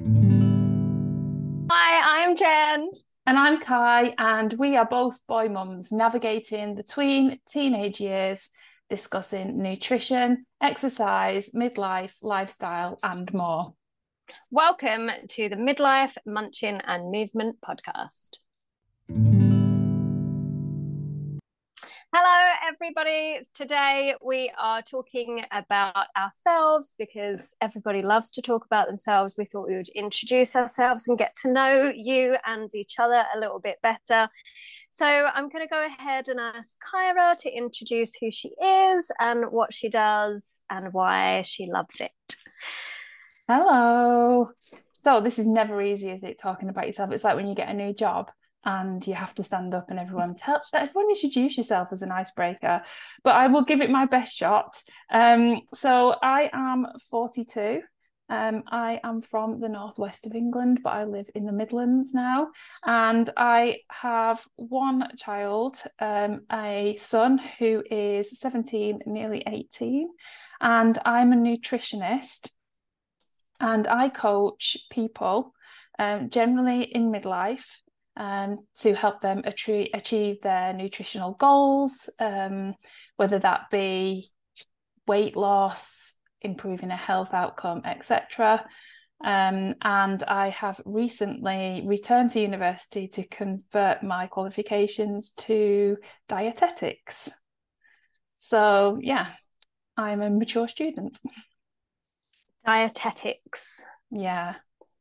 Hi, I'm Jen. And I'm Ky, and we are both boy mums navigating the tween teenage years, discussing nutrition, exercise, midlife, lifestyle, and more. Welcome to the Midlife Munching and Movement podcast. Hello, everybody. Today we are talking about ourselves because everybody loves to talk about themselves. We thought we would introduce ourselves and get to know you and each other a little bit better. So I'm going to go ahead and ask Kyra to introduce who she is and what she does and why she loves it. Hello. So this is never easy, is it? Talking about yourself. It's like when you get a new job and you have to stand up and everyone tell everyone introduce yourself as an icebreaker but i will give it my best shot. Um, so i am 42 um, i am from the northwest of england but i live in the midlands now. And i have one child um, a son who is 17 nearly 18 and i'm a nutritionist. And i coach people um, generally in midlife um, to help them atri- achieve their nutritional goals, um, whether that be weight loss, improving a health outcome, etc. Um, and I have recently returned to university to convert my qualifications to dietetics. So, yeah, I'm a mature student. Dietetics. Yeah.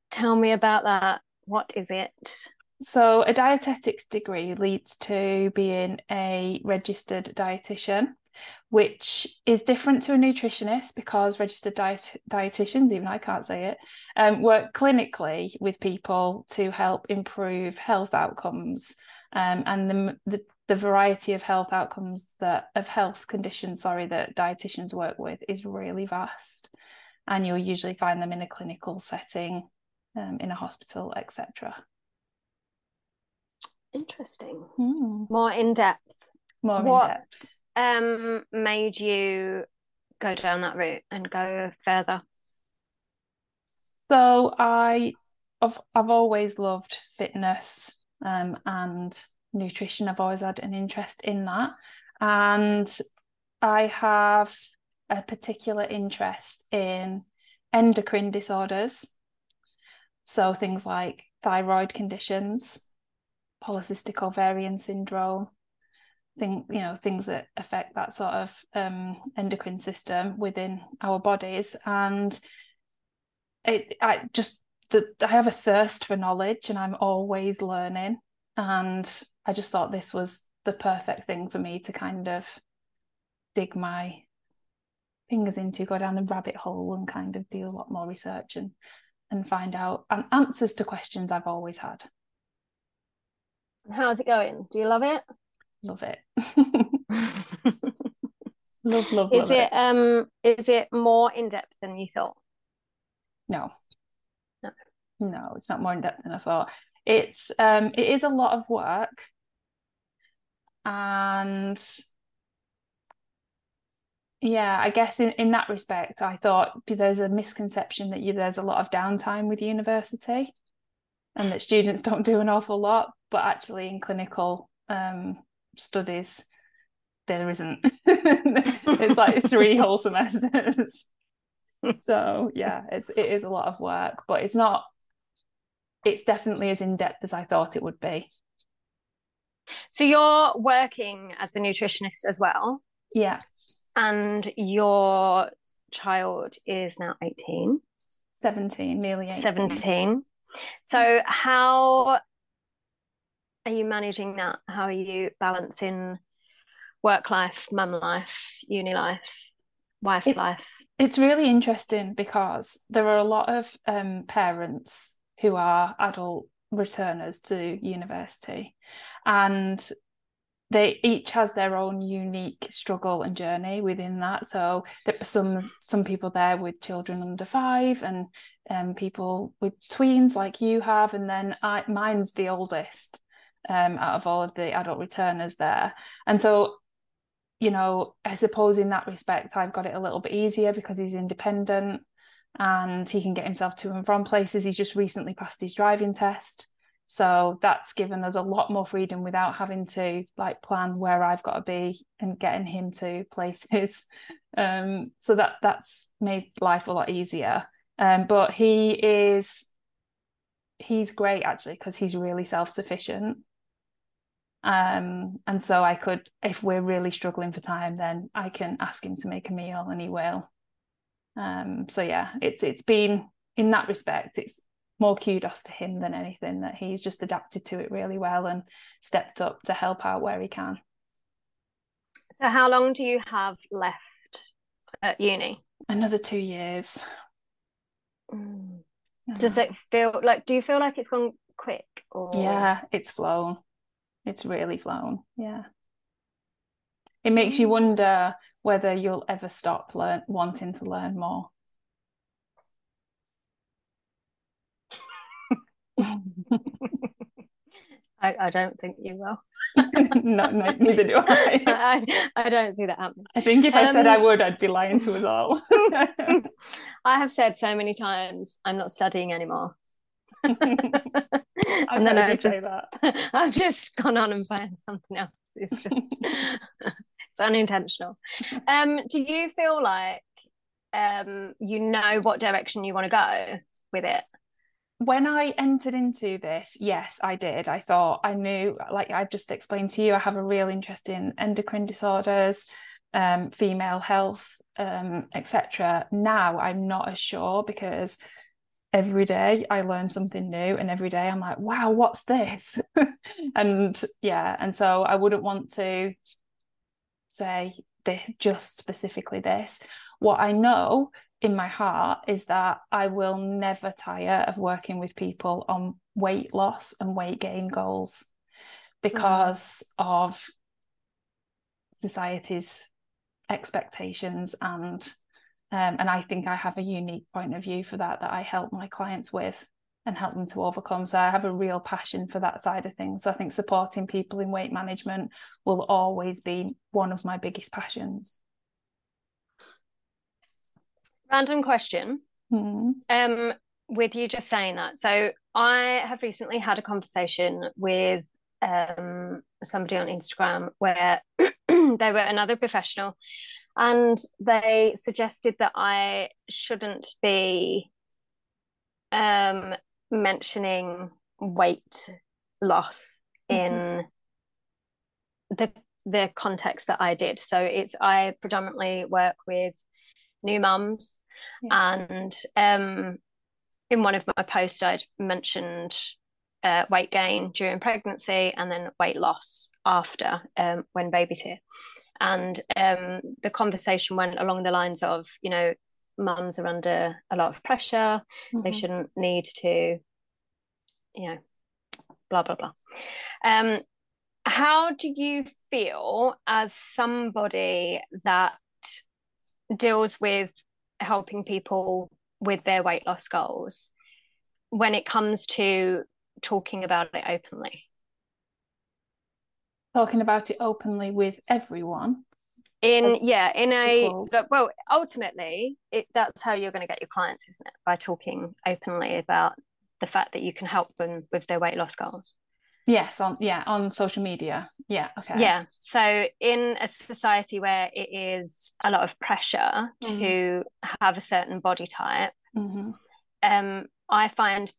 Tell me about that. What is it? So, a dietetics degree leads to being a registered dietitian, which is different to a nutritionist because registered diet- dietitians, even I can't say it, um, work clinically with people to help improve health outcomes. Um, and the, the the variety of health outcomes that of health conditions, sorry, that dietitians work with is really vast, and you'll usually find them in a clinical setting, um, in a hospital, etc. Interesting. Mm. More in depth. More what in depth. um made you go down that route and go further? So I I've I've always loved fitness um, and nutrition. I've always had an interest in that. And I have a particular interest in endocrine disorders. So things like thyroid conditions, polycystic ovarian syndrome, thing, you know, things that affect that sort of um, endocrine system within our bodies. And it, I just, I have a thirst for knowledge, and I'm always learning. And I just thought this was the perfect thing for me to kind of dig my fingers into, go down the rabbit hole, and kind of do a lot more research and and find out and answers to questions I've always had. How's it going? Do you love it? Love it. love, love, is love it, it um is it more in depth than you thought? No. No. No, it's not more in depth than I thought. It's um it is a lot of work. And yeah, I guess in, in that respect, I thought there's a misconception that you there's a lot of downtime with university and that students don't do an awful lot, but actually in clinical um, studies, there isn't. it's like three whole semesters. so yeah, it's it is a lot of work, but it's not. It's definitely as in depth as I thought it would be. So you're working as a nutritionist as well. Yeah. And your child is now 18. 17, nearly 18. 17. So, how are you managing that? How are you balancing work life, mum life, uni life, wife it, life? It's really interesting because there are a lot of um, parents who are adult returners to university and they each has their own unique struggle and journey within that so there are some some people there with children under five and um, people with tweens like you have and then I, mine's the oldest um, out of all of the adult returners there and so you know i suppose in that respect i've got it a little bit easier because he's independent and he can get himself to and from places. He's just recently passed his driving test. So that's given us a lot more freedom without having to like plan where I've got to be and getting him to places. Um, so that that's made life a lot easier. Um, but he is he's great actually because he's really self-sufficient. Um, and so I could, if we're really struggling for time, then I can ask him to make a meal and he will. Um, so yeah, it's it's been in that respect, it's more kudos to him than anything that he's just adapted to it really well and stepped up to help out where he can. So how long do you have left at uni? Another two years. Mm. Does it feel like do you feel like it's gone quick or Yeah, it's flown. It's really flown. Yeah. It makes you mm. wonder whether you'll ever stop learn wanting to learn more. I, I don't think you will. no, no, neither do I. I. I don't see that happening. I think if I said I um, would, I'd be lying to us all. I have said so many times, I'm not studying anymore. and then I've just, I've just gone on and found something else. It's just, it's unintentional. Um, do you feel like um, you know what direction you want to go with it? When I entered into this, yes, I did. I thought I knew, like I've just explained to you, I have a real interest in endocrine disorders, um, female health, um, etc. Now I'm not as sure because every day I learn something new, and every day I'm like, wow, what's this? and yeah, and so I wouldn't want to say this, just specifically this. What I know in my heart is that I will never tire of working with people on weight loss and weight gain goals because mm. of society's expectations and um, and I think I have a unique point of view for that that I help my clients with and help them to overcome. So I have a real passion for that side of things. So I think supporting people in weight management will always be one of my biggest passions. Random question. Mm. Um, with you just saying that, so I have recently had a conversation with um somebody on Instagram where they were another professional, and they suggested that I shouldn't be um mentioning weight loss mm-hmm. in the the context that I did. So it's I predominantly work with new mums. Yeah. And um, in one of my posts, I'd mentioned uh, weight gain during pregnancy and then weight loss after um, when baby's here. And um, the conversation went along the lines of, you know, mums are under a lot of pressure. Mm-hmm. They shouldn't need to, you know, blah, blah, blah. Um, how do you feel as somebody that deals with helping people with their weight loss goals when it comes to talking about it openly. Talking about it openly with everyone? In yeah in a well ultimately it that's how you're going to get your clients isn't it? By talking openly about the fact that you can help them with their weight loss goals Yes, on yeah, on social media. Yeah. Okay. Yeah. So in a society where it is a lot of pressure mm-hmm. to have a certain body type, mm-hmm. um, I find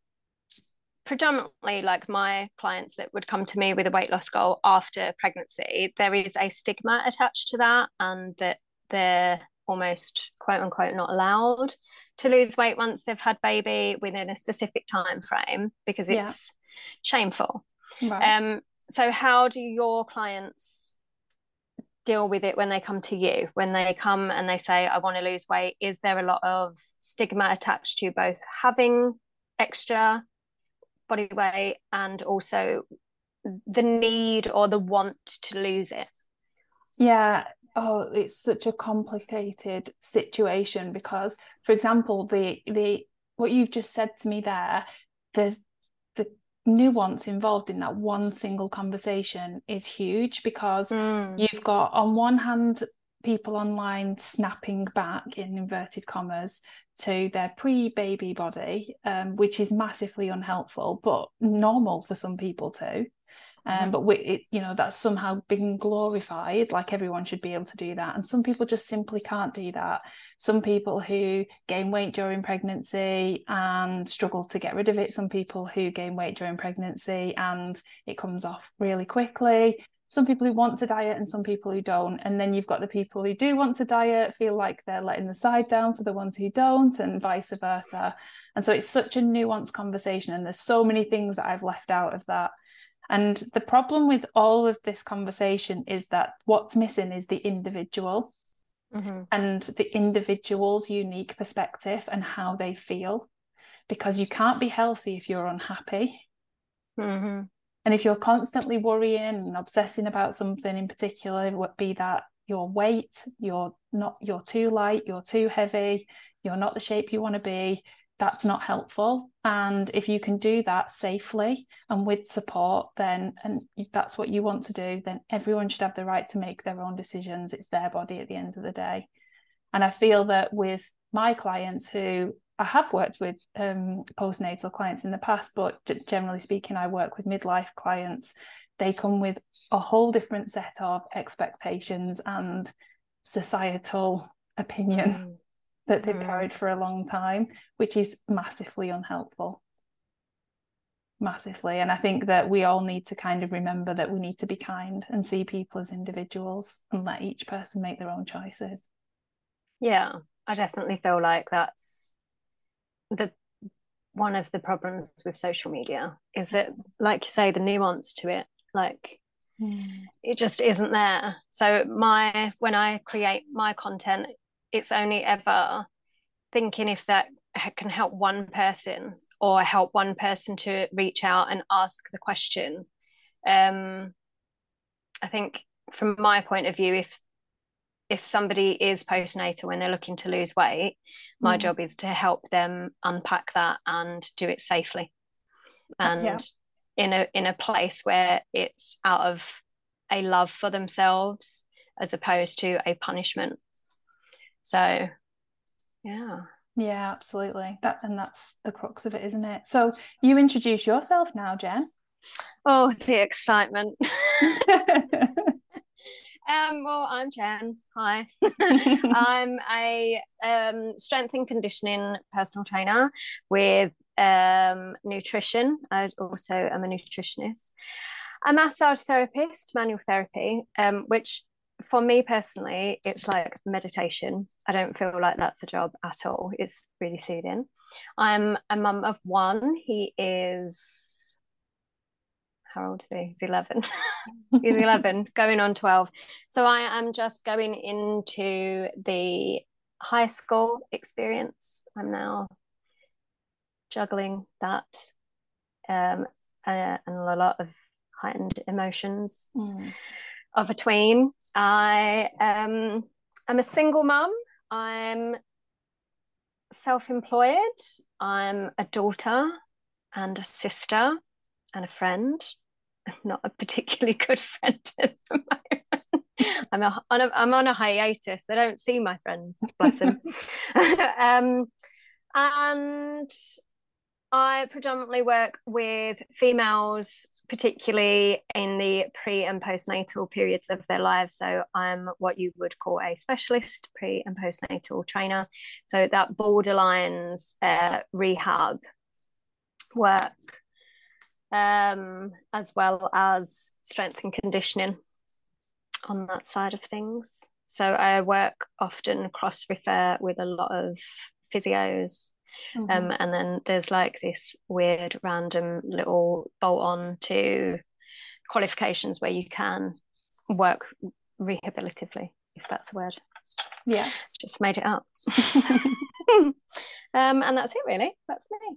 predominantly like my clients that would come to me with a weight loss goal after pregnancy, there is a stigma attached to that and that they're almost quote unquote not allowed to lose weight once they've had baby within a specific time frame because it's yeah. shameful Right. Um, so how do your clients deal with it when they come to you? When they come and they say, I want to lose weight, is there a lot of stigma attached to both having extra body weight and also the need or the want to lose it? Yeah. Oh, it's such a complicated situation because, for example, the the what you've just said to me there, the nuance involved in that one single conversation is huge because mm. you've got on one hand people online snapping back in inverted commas to their pre-baby body, um, which is massively unhelpful, but normal for some people too. Um, mm-hmm. but we, it, you know, that's somehow been glorified, like everyone should be able to do that. And some people just simply can't do that. Some people who gain weight during pregnancy and struggle to get rid of it. Some people who gain weight during pregnancy and it comes off really quickly some people who want to diet and some people who don't and then you've got the people who do want to diet feel like they're letting the side down for the ones who don't and vice versa and so it's such a nuanced conversation and there's so many things that i've left out of that and the problem with all of this conversation is that what's missing is the individual mm-hmm. and the individual's unique perspective and how they feel because you can't be healthy if you're unhappy mm-hmm. And if you're constantly worrying and obsessing about something in particular, be that your weight, you're not you're too light, you're too heavy, you're not the shape you want to be, that's not helpful. And if you can do that safely and with support, then and that's what you want to do, then everyone should have the right to make their own decisions. It's their body at the end of the day. And I feel that with my clients who I have worked with um, postnatal clients in the past, but generally speaking, I work with midlife clients. They come with a whole different set of expectations and societal opinion mm. That they've mm. carried for a long time, which is massively unhelpful. Massively. And I think that we all need to kind of remember that we need to be kind and see people as individuals and let each person make their own choices. Yeah, I definitely feel like that's the one of the problems with social media is that like you say the nuance to it like mm. it just isn't there so my when i create my content it's only ever thinking if that can help one person or help one person to reach out and ask the question um i think from my point of view if if somebody is postnatal when they're looking to lose weight my mm. job is to help them unpack that and do it safely and yeah. in a in a place where it's out of a love for themselves as opposed to a punishment so yeah yeah absolutely that and that's the crux of it isn't it so you introduce yourself now jen oh the excitement Um, well, I'm Jen. Hi. I'm a um, strength and conditioning personal trainer with um, nutrition. I also am a nutritionist, a massage therapist, manual therapy, um, which for me personally, it's like meditation. I don't feel like that's a job at all. It's really soothing. I'm a mum of one. He is how old is he? He's 11. He's 11, going on 12. So I am just going into the high school experience. I'm now juggling that um, uh, and a lot of heightened emotions mm. Of a tween. I um, am a single mum. I'm self-employed. I'm a daughter and a sister and a friend. I'm not a particularly good friend at the moment. I'm, a, on a, I'm on a hiatus. I don't see my friends, bless them. um, and I predominantly work with females, particularly in the pre and postnatal periods of their lives. So I'm what you would call a specialist pre and postnatal trainer. So that borderlines uh, rehab work um, as well as strength and conditioning on that side of things. So I work often cross refer with a lot of physios. Mm-hmm. Um, and then there's like this weird random little bolt on to qualifications where you can work rehabilitatively, if that's a word. Yeah. Just made it up. um, and that's it really. That's me.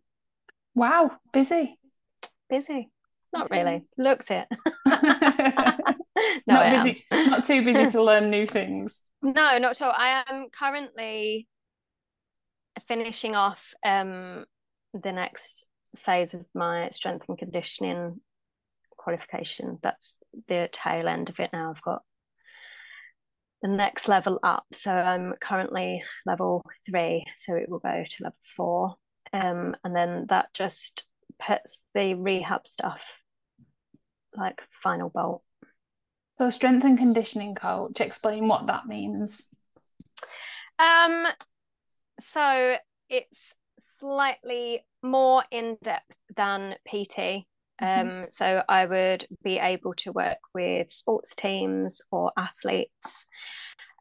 Wow, busy busy. Not really. Looks it. no, not busy. Not too busy to learn new things. No, not at all. I am currently finishing off um, the next phase of my strength and conditioning qualification. That's the tail end of it now. I've got the next level up. So I'm currently level three, so it will go to level four. Um, and then that just puts the rehab stuff like final bolt. So strength and conditioning coach, explain what that means. Um so it's slightly more in depth than PT. Mm-hmm. Um, so I would be able to work with sports teams or athletes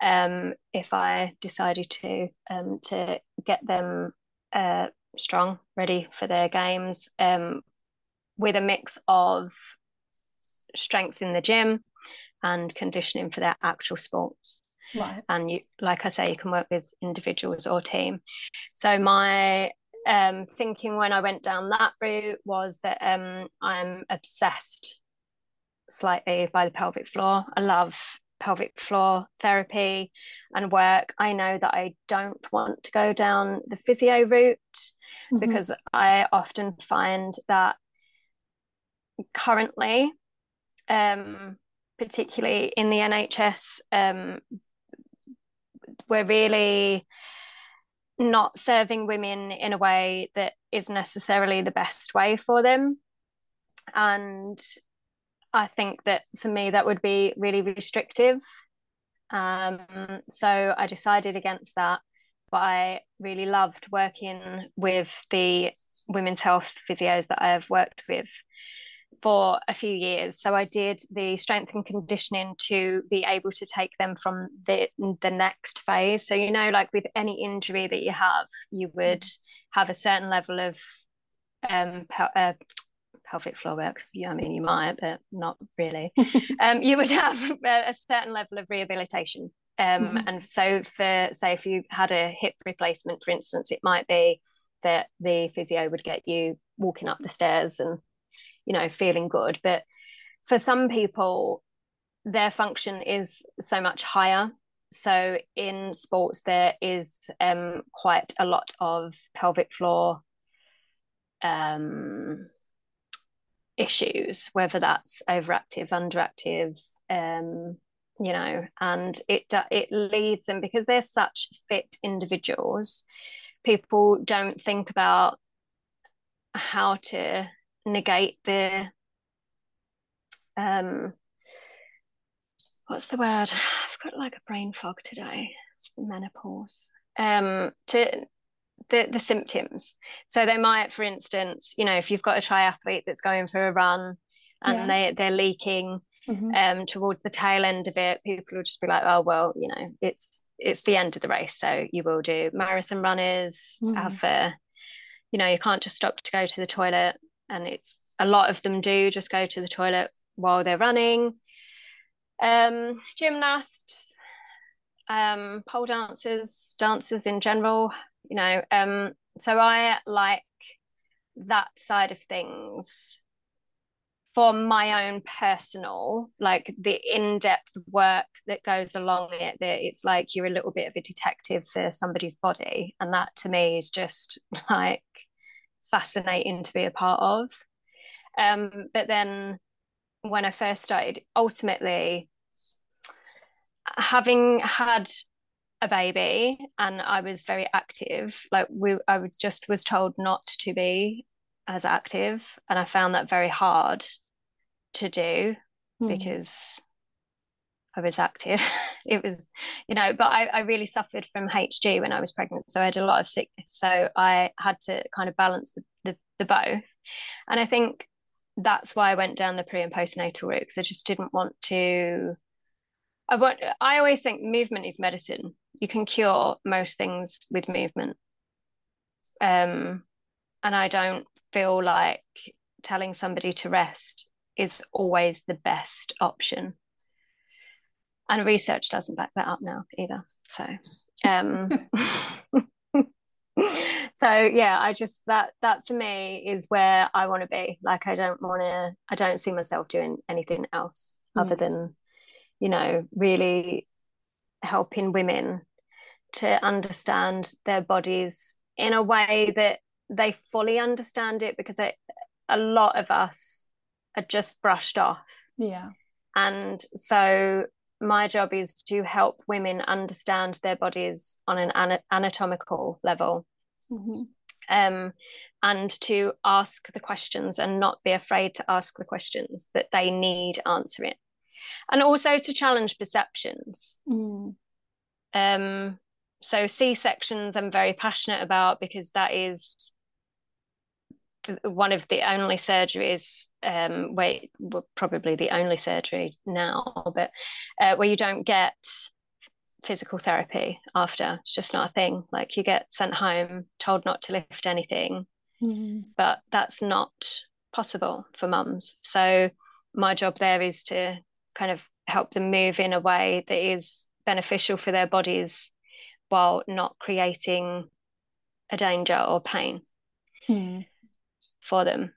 um, if I decided to um, to get them uh, strong, ready for their games, um, with a mix of strength in the gym and conditioning for their actual sports. Right. And you, like I say, you can work with individuals or team. So my um, thinking when I went down that route was that um, I'm obsessed slightly by the pelvic floor. I love pelvic floor therapy and work. I know that I don't want to go down the physio route mm-hmm. because I often find that currently, um, particularly in the NHS, um, we're really not serving women in a way that is necessarily the best way for them. And I think that for me, that would be really restrictive. Um, so I decided against that. But I really loved working with the women's health physios that I have worked with for a few years. So I did the strength and conditioning to be able to take them from the the next phase. So you know, like with any injury that you have, you would have a certain level of um uh, pelvic floor work. Yeah, I mean you might, but not really. um, you would have a, certain level of rehabilitation. Um, mm-hmm. and so for say if you had a hip replacement, for instance, it might be that the physio would get you walking up the stairs and you know feeling good. But for some people their function is so much higher. So in sports there is um, quite a lot of pelvic floor um, issues whether that's overactive underactive um, you know and it it leads them because they're such fit individuals people don't think about how to negate the um what's the word i've got like a brain fog today it's the menopause um to the the symptoms so they might for instance you know if you've got a triathlete that's going for a run and yeah. they they're leaking mm-hmm. um towards the tail end of it people will just be like oh well you know it's it's the end of the race so you will do marathon runners mm-hmm. have a you know you can't just stop to go to the toilet and it's a lot of them do just go to the toilet while they're running. Um, gymnasts, um, pole dancers, dancers in general, you know. Um, so I like that side of things for my own personal, like the in-depth work that goes along it. That it's like you're a little bit of a detective for somebody's body, and that to me is just like fascinating to be a part of. Um, but then when I first started, ultimately, having had a baby and I was very active, like we, I just was told not to be as active, and I found that very hard to do mm. because I was active. it was, you know, but I, I really suffered from HG when I was pregnant. So I had a lot of sickness. So I had to kind of balance the, the, the both. And I think that's why I went down the pre and postnatal route because I just didn't want to. I want. I always think movement is medicine. You can cure most things with movement. Um, and I don't feel like telling somebody to rest is always the best option and research doesn't back that up now either. So um so yeah i just that that for me is where i want to be. Like i don't want to i don't see myself doing anything else mm. other than you know really helping women to understand their bodies in a way that they fully understand it because it, a lot of us are just brushed off. Yeah. And so my job is to help women understand their bodies on an anatomical level mm-hmm. um, and to ask the questions and not be afraid to ask the questions that they need answering and also to challenge perceptions mm. um, so c-sections i'm very passionate about because that is one of the only surgeries um where well, probably the only surgery now but uh, where you don't get physical therapy after. It's just not a thing. Like you get sent home told not to lift anything mm-hmm. but that's not possible for mums. So my job there is to kind of help them move in a way that is beneficial for their bodies while not creating a danger or pain. Mm for them.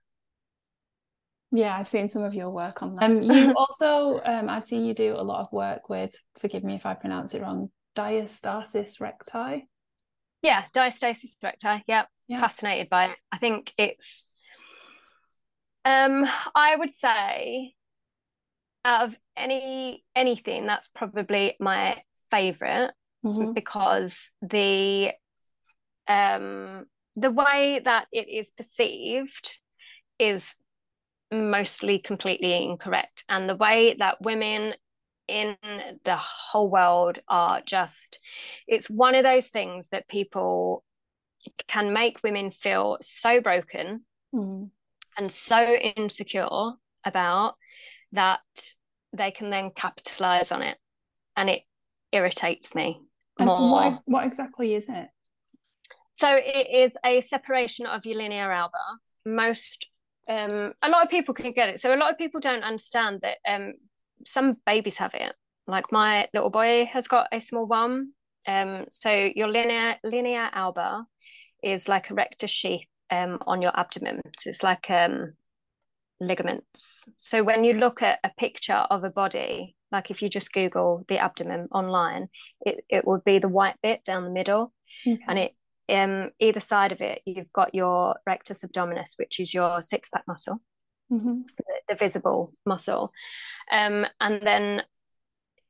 Yeah, I've seen some of your work on that. Um, you also, um, I've seen you do a lot of work with, forgive me if I pronounce it wrong, diastasis recti. Yeah, diastasis recti. Yep. Yeah. Fascinated by it. I think it's, um, I would say, out of any anything, that's probably my favorite mm-hmm. because the um the way that it is perceived is mostly completely incorrect. And the way that women in the whole world are just, it's one of those things that people can make women feel so broken mm. and so insecure about that they can then capitalize on it. And it irritates me and more. What, what exactly is it? So it is a separation of your linea alba. Most, um, a lot of people can get it. So a lot of people don't understand that um, some babies have it. Like my little boy has got a small bum. Um, so your linea linea alba is like a rectus sheath um, on your abdomen. So it's like um, ligaments. So when you look at a picture of a body, like if you just Google the abdomen online, it, it would be the white bit down the middle. Okay. And it um, either side of it, you've got your rectus abdominis, which is your six pack muscle, mm-hmm. the, the, visible muscle. Um, and then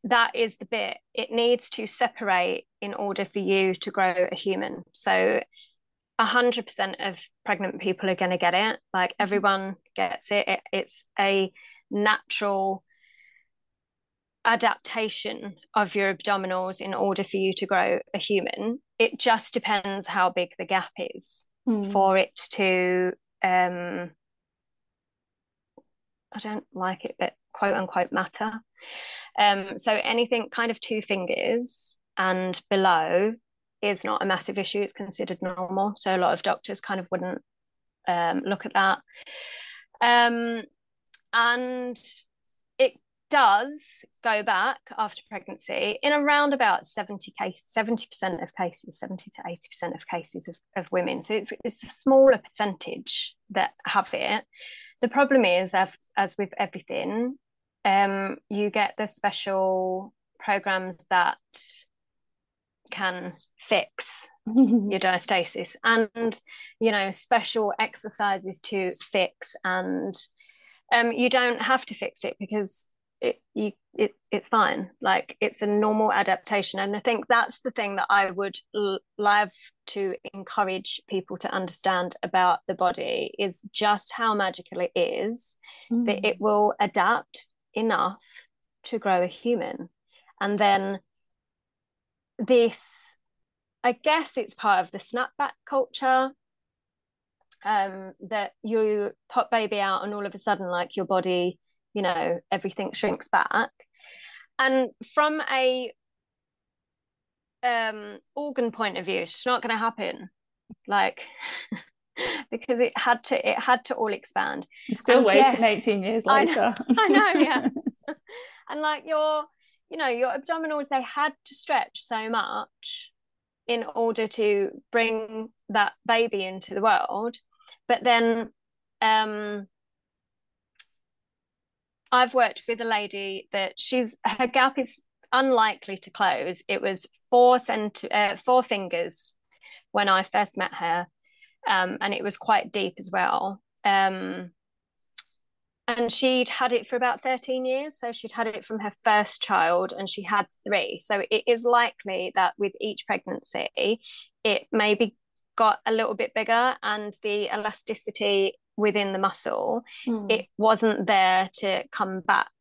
that is the bit it needs to separate in order for you to grow a human. So, 100% of pregnant people are going to get it. Like mm-hmm. everyone gets it. it it's a natural adaptation of your abdominals in order for you to grow a human. It just depends how big the gap is mm. for it to um I don't like it, but quote unquote matter. Um, so anything kind of two fingers and below is not a massive issue. It's considered normal. So a lot of doctors kind of wouldn't um, look at that. Um, and does go back after pregnancy in around about 70 case 70% of cases 70 to 80% of cases of, of women. So it's, it's a smaller percentage that have it. The problem is as, as with everything um, you get the special programs that can fix your diastasis and you know special exercises to fix and um, you don't have to fix it because it you it it's fine. Like it's a normal adaptation. And i think that's the thing that i would l- love to encourage people to understand about the body is just how magical it is mm. that it will adapt enough to grow a human. And then this i guess it's part of the snapback culture um that you pop baby out and all of a sudden like your body you know everything shrinks back. And from a um organ point of view it's not going to happen. Like because it had to it had to all expand. I'm still and waiting yes, 18 years later. I know, I know yeah. And like your you know your abdominals they had to stretch so much in order to bring that baby into the world. But then um I've worked with a lady that she's her gap is unlikely to close. It was four cent uh, four fingers when I first met her, um, and it was quite deep as well. Um, and she'd had it for about 13 years so she'd had it from her first child and she had three so it is likely that with each pregnancy it maybe got a little bit bigger and the elasticity within the muscle mm. it wasn't there to come back.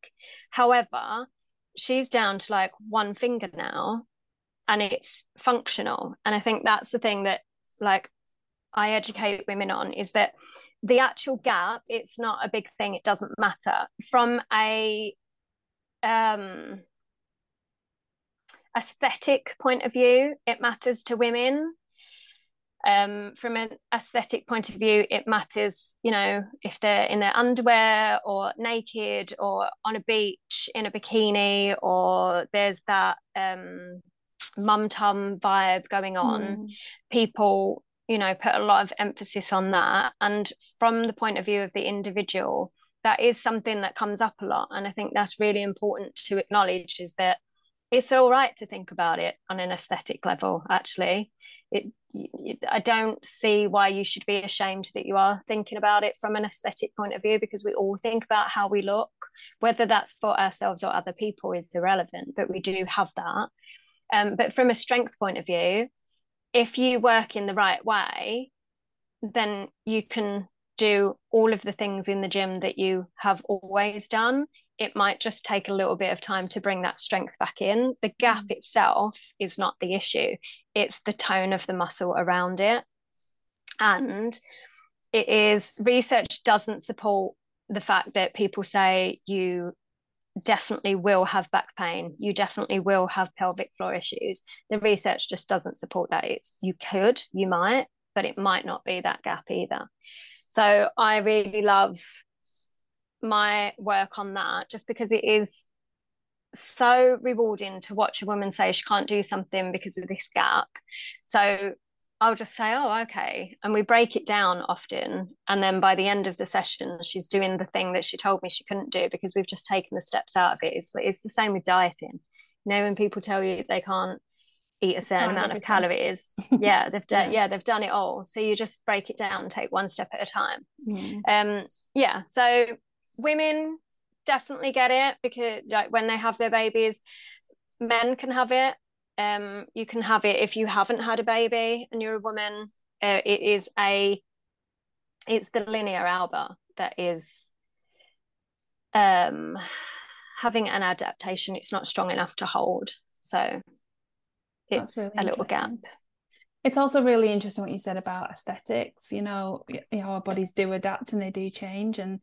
However she's down to like one finger now and it's functional. And i think that's the thing that like i educate women on is that the actual gap it's not a big thing it doesn't matter. From a um aesthetic point of view it matters to women um, from an aesthetic point of view it matters you know if they're in their underwear or naked or on a beach in a bikini or there's that um, mum tum vibe going on. Mm. people you know put a lot of emphasis on that. And from the point of view of the individual that is something that comes up a lot. And i think that's really important to acknowledge is that it's all right to think about it on an aesthetic level actually it, i don't see why you should be ashamed that you are thinking about it from an aesthetic point of view because we all think about how we look whether that's for ourselves or other people is irrelevant but we do have that um, but from a strength point of view if you work in the right way, then you can do all of the things in the gym that you have always done. It might just take a little bit of time to bring that strength back in. The gap mm. itself is not the issue, it's the tone of the muscle around it. And it is research doesn't support the fact that people say you definitely will have back pain you definitely will have pelvic floor issues the research just doesn't support that it's you could you might but it might not be that gap either so i really love my work on that just because it is so rewarding to watch a woman say she can't do something because of this gap so I'll just say, oh, okay. And we break it down often. And then by the end of the session, she's doing the thing that she told me she couldn't do because we've just taken the steps out of it. It's, it's the same with dieting. You know, when people tell you they can't eat a certain amount of calories, yeah, they've done, yeah. yeah. they've done it all. So you just break it down and take one step at a time. Mm. Um, yeah. So women definitely get it because like when they have their babies, men can have it um, you can have it if you haven't had a baby and you're a woman. Uh, it is a, it's the linea alba that is um, having an adaptation. It's not strong enough to hold, so it's really a little gap. It's also really interesting what you said about aesthetics. You know, you know, our bodies do adapt and they do change, and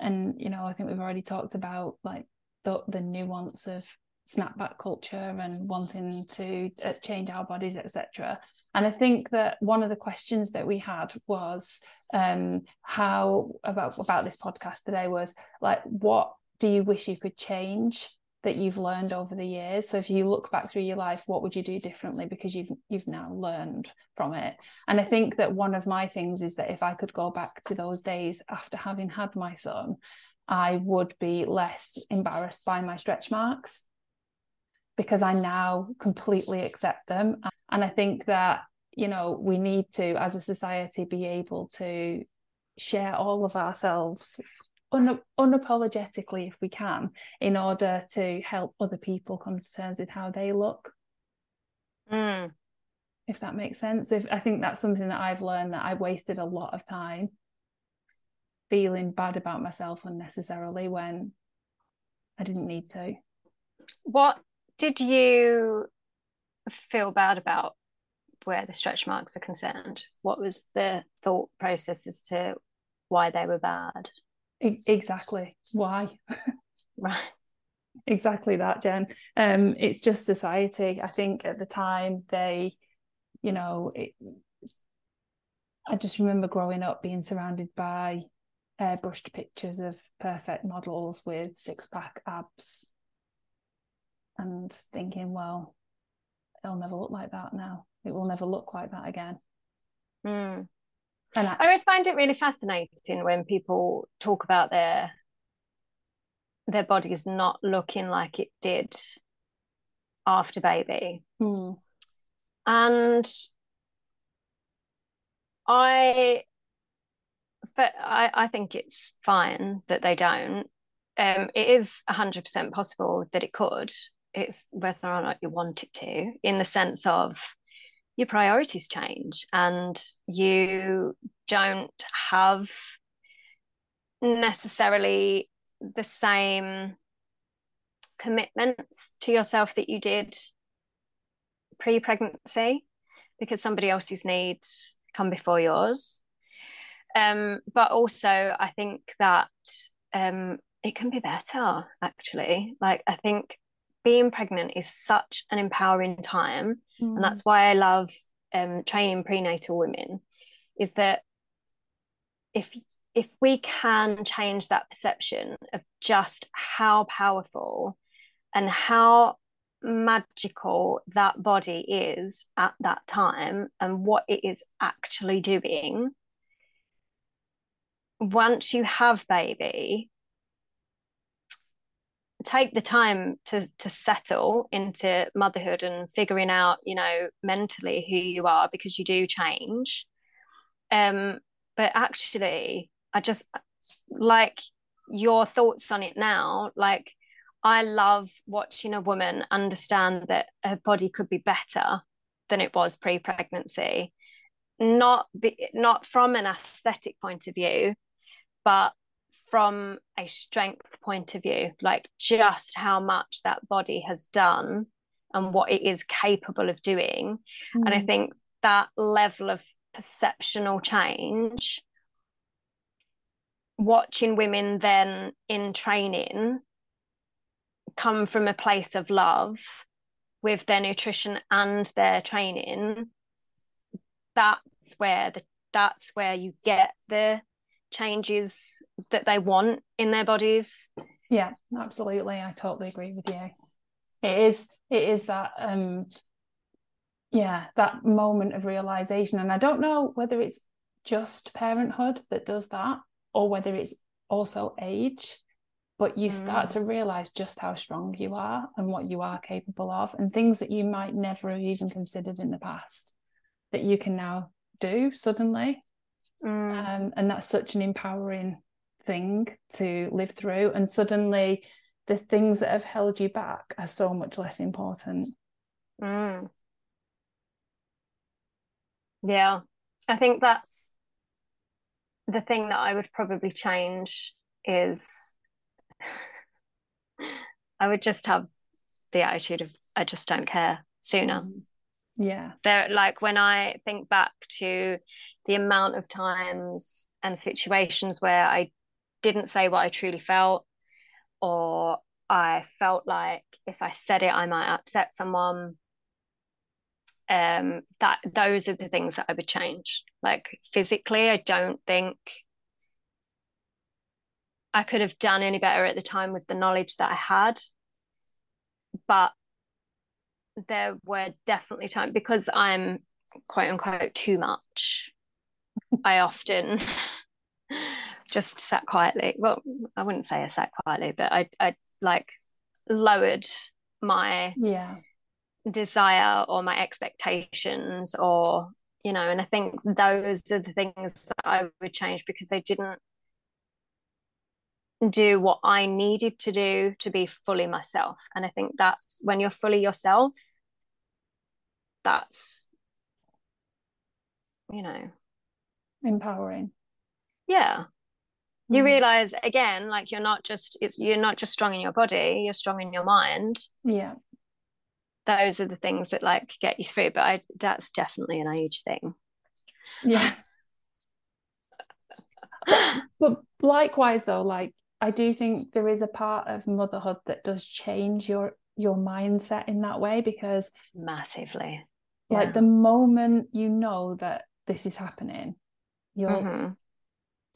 and you know, I think we've already talked about like the the nuance of snapback culture and wanting to uh, change our bodies etc and i think that one of the questions that we had was um how about about this podcast today was like what do you wish you could change that you've learned over the years so if you look back through your life what would you do differently because you've you've now learned from it and i think that one of my things is that if i could go back to those days after having had my son i would be less embarrassed by my stretch marks because I now completely accept them. And I think that, you know, we need to, as a society, be able to share all of ourselves un- unapologetically if we can in order to help other people come to terms with how they look. Mm. If that makes sense. If I think that's something that I've learned that I wasted a lot of time feeling bad about myself unnecessarily when I didn't need to. What did you feel bad about where the stretch marks are concerned? What was the thought process as to why they were bad? Exactly. Why? right. Exactly that, Jen. Um, it's just society. I think at the time they, you know, it, I just remember growing up being surrounded by airbrushed pictures of perfect models with six pack abs and thinking, well, it'll never look like that now. It will never look like that again. Mm. I, always find it really fascinating when people talk about their their bodies not looking like it did after baby. Mm. And I but I, I think it's fine that they don't. Um, it is 100% possible that it could. It's whether or not you want it to, in the sense of your priorities change and you don't have necessarily the same commitments to yourself that you did pre pregnancy because somebody else's needs come before yours. Um, but also, I think that um, it can be better actually. Like, I think being pregnant is such an empowering time. Mm. And that's why I love um, training prenatal women, is that if if we can change that perception of just how powerful and how magical that body is at that time and what it is actually doing once you have baby take the time to to settle into motherhood and figuring out you know mentally who you are because you do change. Um but actually i just like your thoughts on it now like I love watching a woman understand that her body could be better than it was pre-pregnancy, not be, not from an aesthetic point of view, but from a strength point of view, like just how much that body has done and what it is capable of doing. Mm. And I mm. think that level of perceptional change, watching women then in training come from a place of love with their nutrition and their training that's where the that's where you get the changes that they want in their bodies. Yeah absolutely. I totally agree with you. It is it is that um yeah that moment of realization. And i don't know whether it's just parenthood that does that or whether it's also age but you start mm. to realize just how strong you are and what you are capable of and things that you might never have even considered in the past that you can now do suddenly mm. um, and that's such an empowering thing to live through and suddenly the things that have held you back are so much less important mm. yeah i think that's the thing that i would probably change is I would just have the attitude of I just don't care sooner. Yeah. There like when I think back to the amount of times and situations where I didn't say what I truly felt or I felt like if I said it I might upset someone um that those are the things that I would change like physically I don't think I could have done any better at the time with the knowledge that I had. But there were definitely times because I'm quote unquote too much. I often just sat quietly. Well, I wouldn't say I sat quietly, but I I like lowered my yeah desire or my expectations or you know and i think those are the things that i would change because I didn't do what I needed to do to be fully myself. And I think that's when you're fully yourself, that's, you know, empowering. Yeah. You mm. realize again, like you're not just, it's, you're not just strong in your body, you're strong in your mind. Yeah. Those are the things that like get you through. But I, that's definitely an age thing. Yeah. but likewise though like I do think there is a part of motherhood that does change your your mindset in that way because massively like yeah. the moment you know that this is happening you're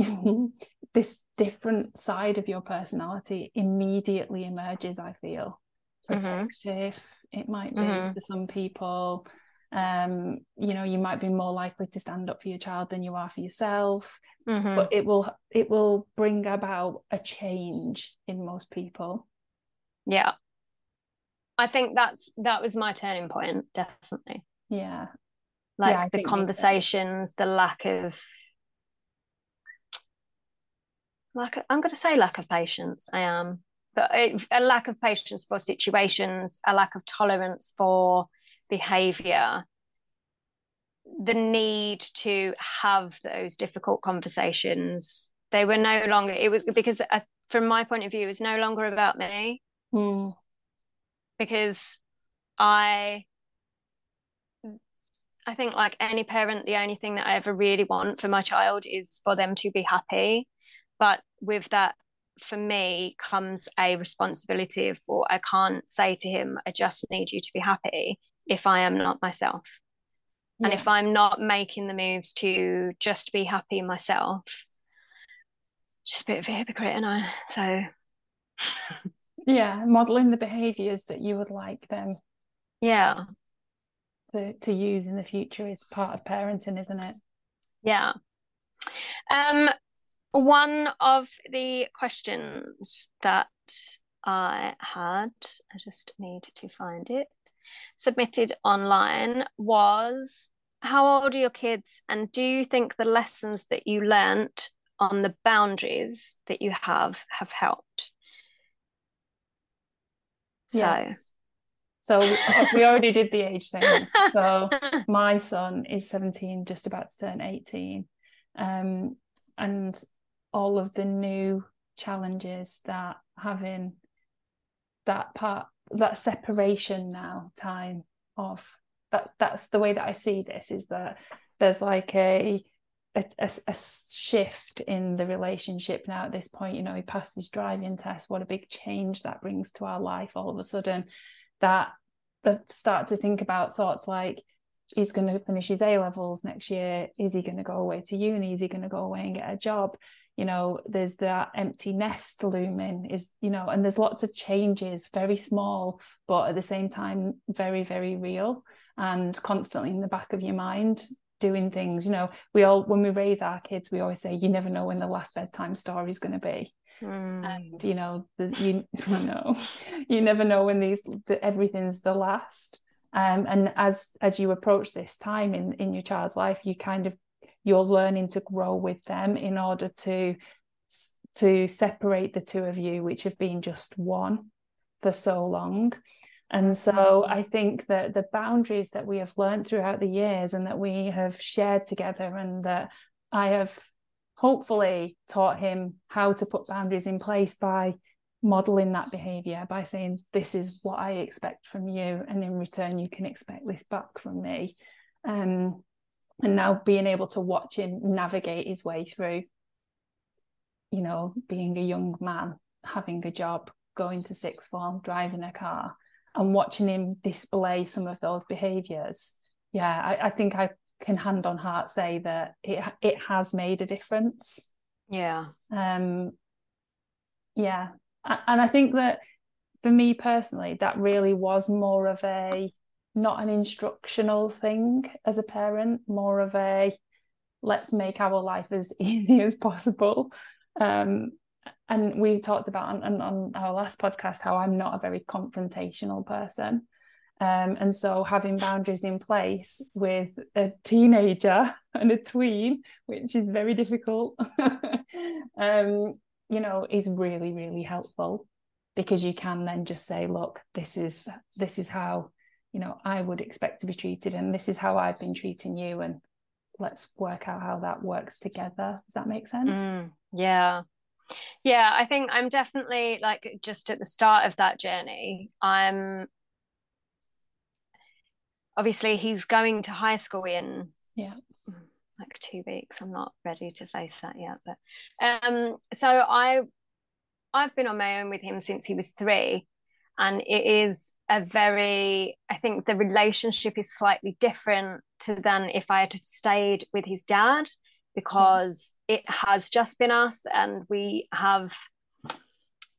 mm-hmm. this different side of your personality immediately emerges i feel protective mm-hmm. it might be mm-hmm. for some people um you know you might be more likely to stand up for your child than you are for yourself mm-hmm. but it will it will bring about a change in most people yeah i think that's that was my turning point definitely yeah like yeah, the conversations the lack of like I'm going to say lack of patience. I am, but it, a lack of patience for situations, a lack of tolerance for behavior, the need to have those difficult conversations. They were no longer. It was because, uh, from my point of view, it was no longer about me. Mm. Because I I think like any parent, the only thing that I ever really want for my child is for them to be happy. But with that, for me, comes a responsibility of what I can't say to him, I just need you to be happy if I am not myself. Yeah. And if I'm not making the moves to just be happy myself, just a bit of a hypocrite, and I so yeah, modeling the behaviors that you would like them yeah to, to use in the future is part of parenting, isn't it? Yeah. Um, one of the questions that I had, I just need to find it, submitted online was How old are your kids? And do you think the lessons that you learnt on the boundaries that you have have helped? So, yes. So we already did the age thing. So my son is 17, just about to turn 18. Um, and all of the new challenges that having that part, that separation now time of that that's the way that I see this is that there's like a a, a, a, shift in the relationship now at this point you know he passed his driving test what a big change that brings to our life all of a sudden that start to think about thoughts like he's going to finish his A levels next year. Is he going to go away to uni? Is he going to go away and get a job? You know, there's that empty nest looming, is, you know, and there's lots of changes, very small, but at the same time, very, very real and constantly in the back of your mind doing things. You know, we all, when we raise our kids, we always say, you never know when the last bedtime story is going to be. Mm. And you know, the, you know, you never know when these the, everything's the last. Um, and as as you approach this time in in your child's life, you kind of you're learning to grow with them in order to to separate the two of you, which have been just one for so long. And so mm. I think that the boundaries that we have learned throughout the years and that we have shared together and that I have hopefully taught him how to put boundaries in place by modeling that behavior by saying this is what i expect from you and in return you can expect this back from me um, and now being able to watch him navigate his way through you know being a young man having a job going to sixth form driving a car and watching him display some of those behaviors yeah I, I think i can hand on heart say that it it has made a difference. Yeah. Um yeah. And I think that for me personally, that really was more of a not an instructional thing as a parent, more of a let's make our life as easy as possible. Um, and we talked about on, on our last podcast how I'm not a very confrontational person. Um, and so having boundaries in place with a teenager and a tween, which is very difficult, um, you know, is really, really helpful because you can then just say, look, this is this is how, you know, I would expect to be treated and this is how I've been treating you and let's work out how that works together. Does that make sense? Mm, yeah. Yeah, I think I'm definitely like just at the start of that journey. I'm obviously he's going to high school in yeah like two weeks i'm not ready to face that yet but um so i i've been on my own with him since he was three and it is a very i think the relationship is slightly different to than if i had stayed with his dad because it has just been us and we have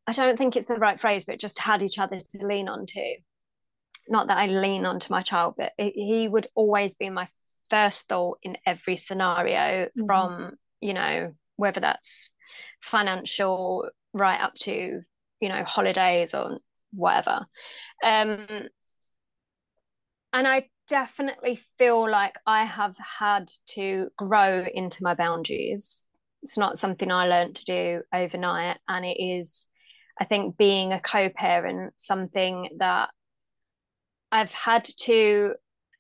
i don't think it's the right phrase but just had each other to lean on to not that I lean onto my child, but it, he would always be my first thought in every scenario mm-hmm. from, you know, whether that's financial right up to, you know, holidays or whatever. Um, and I definitely feel like I have had to grow into my boundaries it's not something I learned to do overnight. And it is, I think, being a co parent, something that I've had to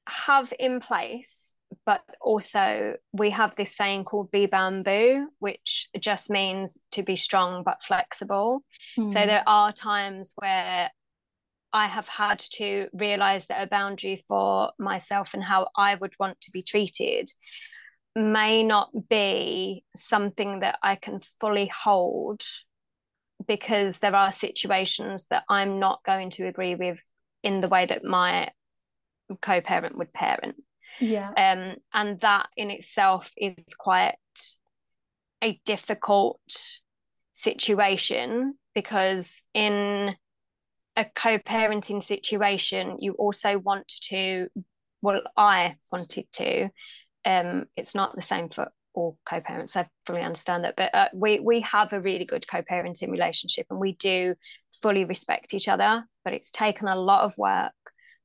have in place. But also, we have this saying called be bamboo, which just means to be strong but flexible. Mm. So, hmm. there are times where I have had to realize that a boundary for myself and how I would want to be treated may not be something that I can fully hold because there are situations that I'm not going to agree with in the way that my co-parent would parent. Yeah. Um, and that in itself is quite a difficult situation because in a co-parenting situation you also want to well i wanted to um, it's not the same for all co-parents. I fully understand that, but uh, we we have a really good co-parenting relationship, and we do fully respect each other. But it's taken a lot of work,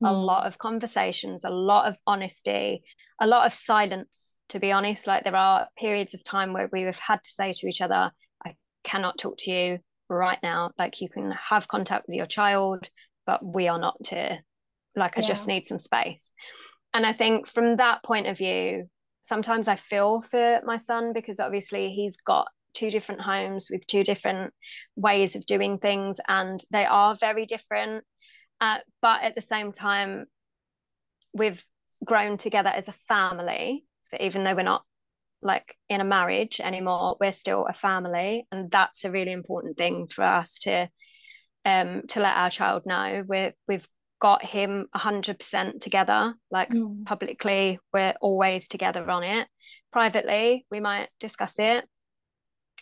mm. a lot of conversations, a lot of honesty, a lot of silence. To be honest, like there are periods of time where we have had to say to each other, "I cannot talk to you right now. Like you can have contact with your child, but we are not to. Like I yeah. just need some space." And I think from that point of view, sometimes I feel for my son because obviously he's got two different homes with two different ways of doing things and they are very different. Uh, but at the same time, we've grown together as a family. So even though we're not like in a marriage anymore, we're still a family. And that's a really important thing for us to um to let our child know. We're we've got him 100% together like mm. publicly we're always together on it privately we might discuss it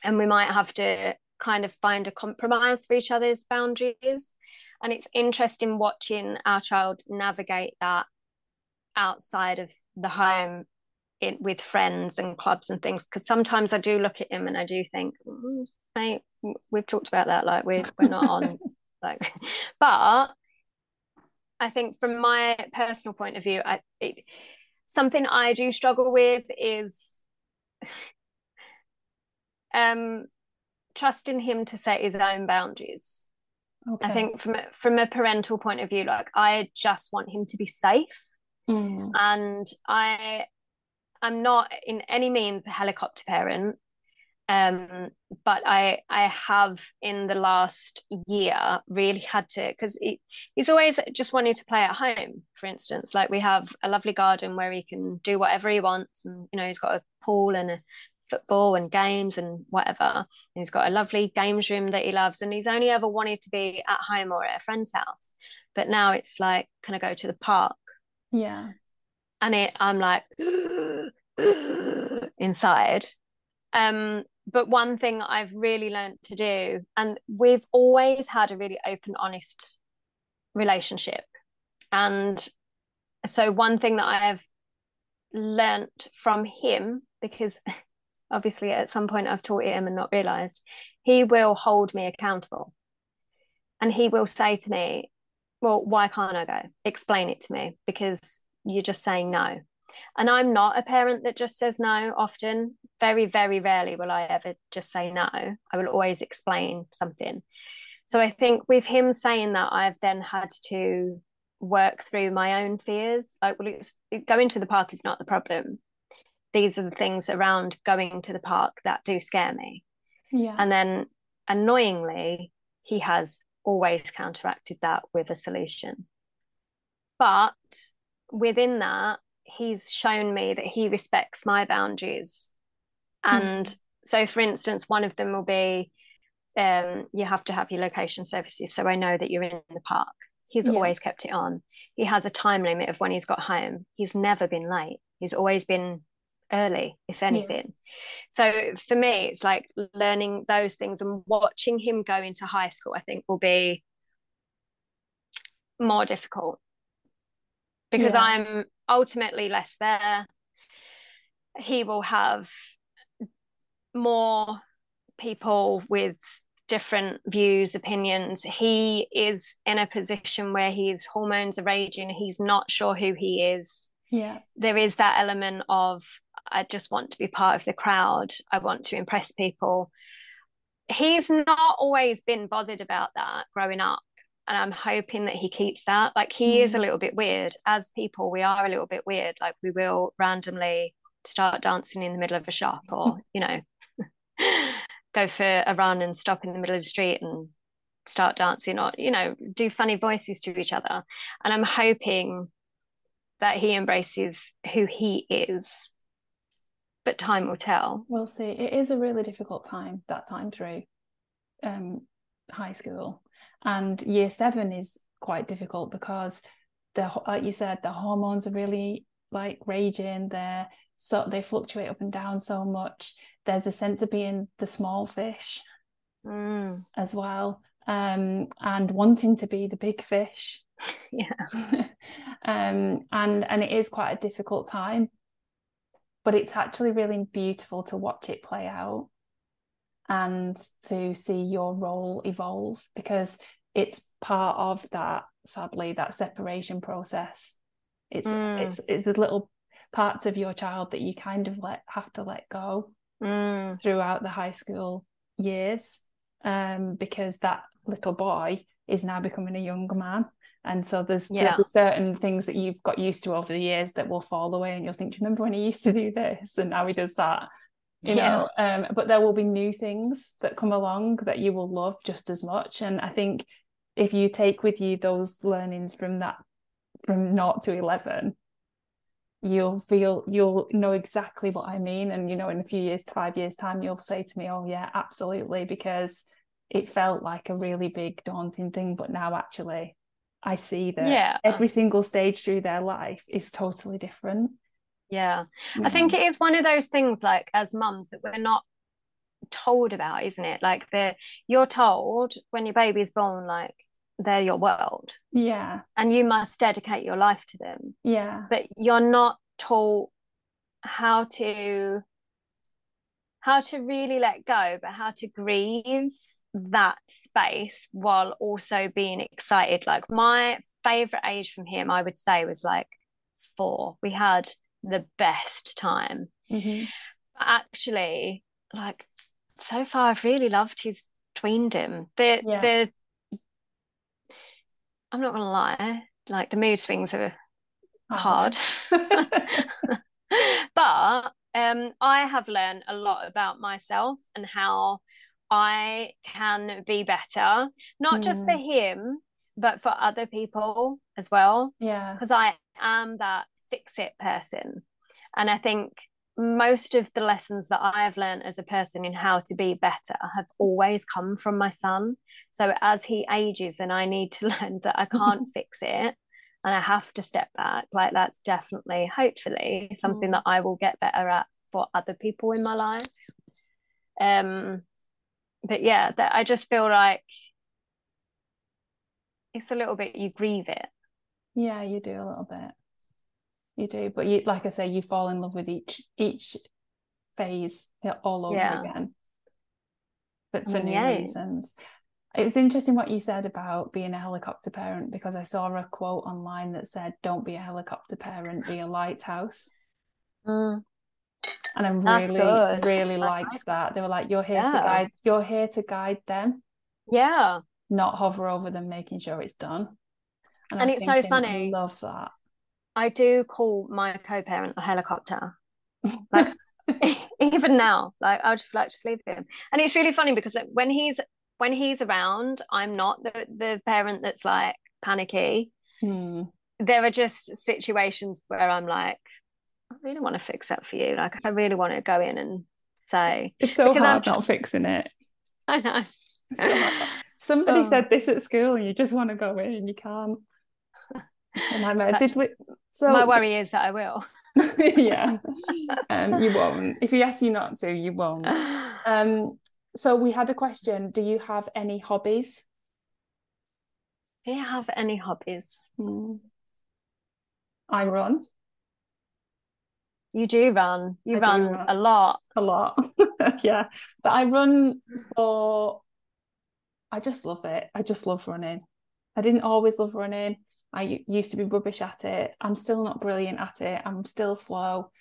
and we might have to kind of find a compromise for each other's boundaries and it's interesting watching our child navigate that outside of the home in, with friends and clubs and things because sometimes I do look at him and I do think mm, we've talked about that like we're, we're not on like but I think from my personal point of view, I, it, something I do struggle with is um, trusting him to set his own boundaries. Okay. I think from a, from a parental point of view, like I just want him to be safe, mm. and I I'm not in any means a helicopter parent um, but I I have in the last year really had to because he, he's always just wanted to play at home. For instance, like we have a lovely garden where he can do whatever he wants, and you know he's got a pool and a football and games and whatever. And he's got a lovely games room that he loves, and he's only ever wanted to be at home or at a friend's house. But now it's like, can I go to the park? Yeah. And it, I'm like inside. Um, but one thing I've really learned to do, and we've always had a really open, honest relationship. And so, one thing that I have learnt from him, because obviously at some point I've taught him and not realized, he will hold me accountable. And he will say to me, Well, why can't I go? Explain it to me because you're just saying no. And I'm not a parent that just says no often. Very, very rarely will I ever just say no. I will always explain something. So I think with him saying that, I've then had to work through my own fears. Like, well, it's, going to the park is not the problem. These are the things around going to the park that do scare me. Yeah. And then annoyingly, he has always counteracted that with a solution. But within that, he's shown me that he respects my boundaries. Hmm. And mm. so, for instance, one of them will be um, you have to have your location services. So I know that you're in the park. He's yeah. always kept it on. He has a time limit of when he's got home. He's never been late. He's always been early, if anything. Yeah. So for me, it's like learning those things and watching him go into high school, I think will be more difficult because yeah. I'm ultimately less there. He will have more people with different views, opinions. He is in a position where his hormones are raging. He's not sure who he is. Yeah. There is that element of I just want to be part of the crowd. I want to impress people. He's not always been bothered about that growing up. And I'm hoping that he keeps that. Like he mm. is a mm. little bit weird. As people, we are a little bit weird. Like we will randomly start dancing in the middle of a shop or, you know, go for a run and stop in the middle of the street and start dancing or, you know, do funny voices to each other. And I'm hoping that he embraces who he is. But time will tell. We'll see. It is a really difficult time, that time through um, high school. And year seven is quite difficult because the like you said, the hormones are really like raging. They're so they fluctuate up and down so much. There's a sense of being the small fish mm. as well. Um, and wanting to be the big fish yeah um and and it is quite a difficult time but it's actually really beautiful to watch it play out and to see your role evolve because it's part of that sadly that separation process it's mm. it's it's the little parts of your child that you kind of let have to let go mm. throughout the high school years um, because that little boy is now becoming a young man and so there's, yeah. there's certain things that you've got used to over the years that will fall away and you'll think do you remember when he used to do this? And now he does that you yeah. know um, but there will be new things that come along that you will love just as much. And i think if you take with you those learnings from that from 0 to 11 you'll feel you'll know exactly what i mean. And you know in a few years to five years time you'll say to me oh yeah absolutely because it felt like a really big daunting thing. But now actually I see that yeah. every single stage through their life is totally different. Yeah. I think it is one of those things like as mums that we're not told about, isn't it? Like the you're told when your baby's born, like they're your world. Yeah. And you must dedicate your life to them. Yeah. But you're not taught how to how to really let go, but how to grieve that space while also being excited. Like my favorite age from him, I would say, was like four. We had the best time. Mm-hmm. Actually, like so far, I've really loved his tweendom. The yeah. the I'm not gonna lie, like the mood swings are hard. but um, I have learned a lot about myself and how I can be better, not mm. just for hmm. him, but for other people as well. Yeah. Because I am that fix it person. And I think most of the lessons that I have learned as a person in how to be better have always come from my son. So as he ages and I need to learn that I can't fix it and I have to step back, like that's definitely, hopefully, something mm. that I will get better at for other people in my life. Um, but yeah, that I just feel like it's a little bit you grieve it. Yeah, you do a little bit. You do, but you like I say, you fall in love with each each phase all over yeah. again. But for new yeah. reasons. It was interesting what you said about being a helicopter parent because I saw a quote online that said, "Don't be a helicopter parent, be a lighthouse." Mm and I That's really good. really liked that. They were like, "You're here yeah. to guide. You're here to guide them." Yeah. Not hover over them, making sure it's done. And, and it's thinking, so funny. I love that. I do call my co-parent a helicopter. Like even now, like I'll just like just leave him. And it's really funny because when he's when he's around, I'm not the the parent that's like panicky. Hmm. There are just situations where I'm like, really want to fix that for you. Like I really want to go in and say it's so hard I'm, not fixing it. I know. So Somebody oh. said this at school, and you just want to go in and you can't. And I did we, so my worry is that I will. yeah, um, you won't. If you ask you not to, you won't. Um, so we had a question. Do you have any hobbies? Do you have any hobbies? Hmm. I run. You do run. You run, run, a lot. A lot. yeah. But I run for I just love it. I just love running. I didn't always love running. I used to be rubbish at it. I'm still not brilliant at it. I'm still slow.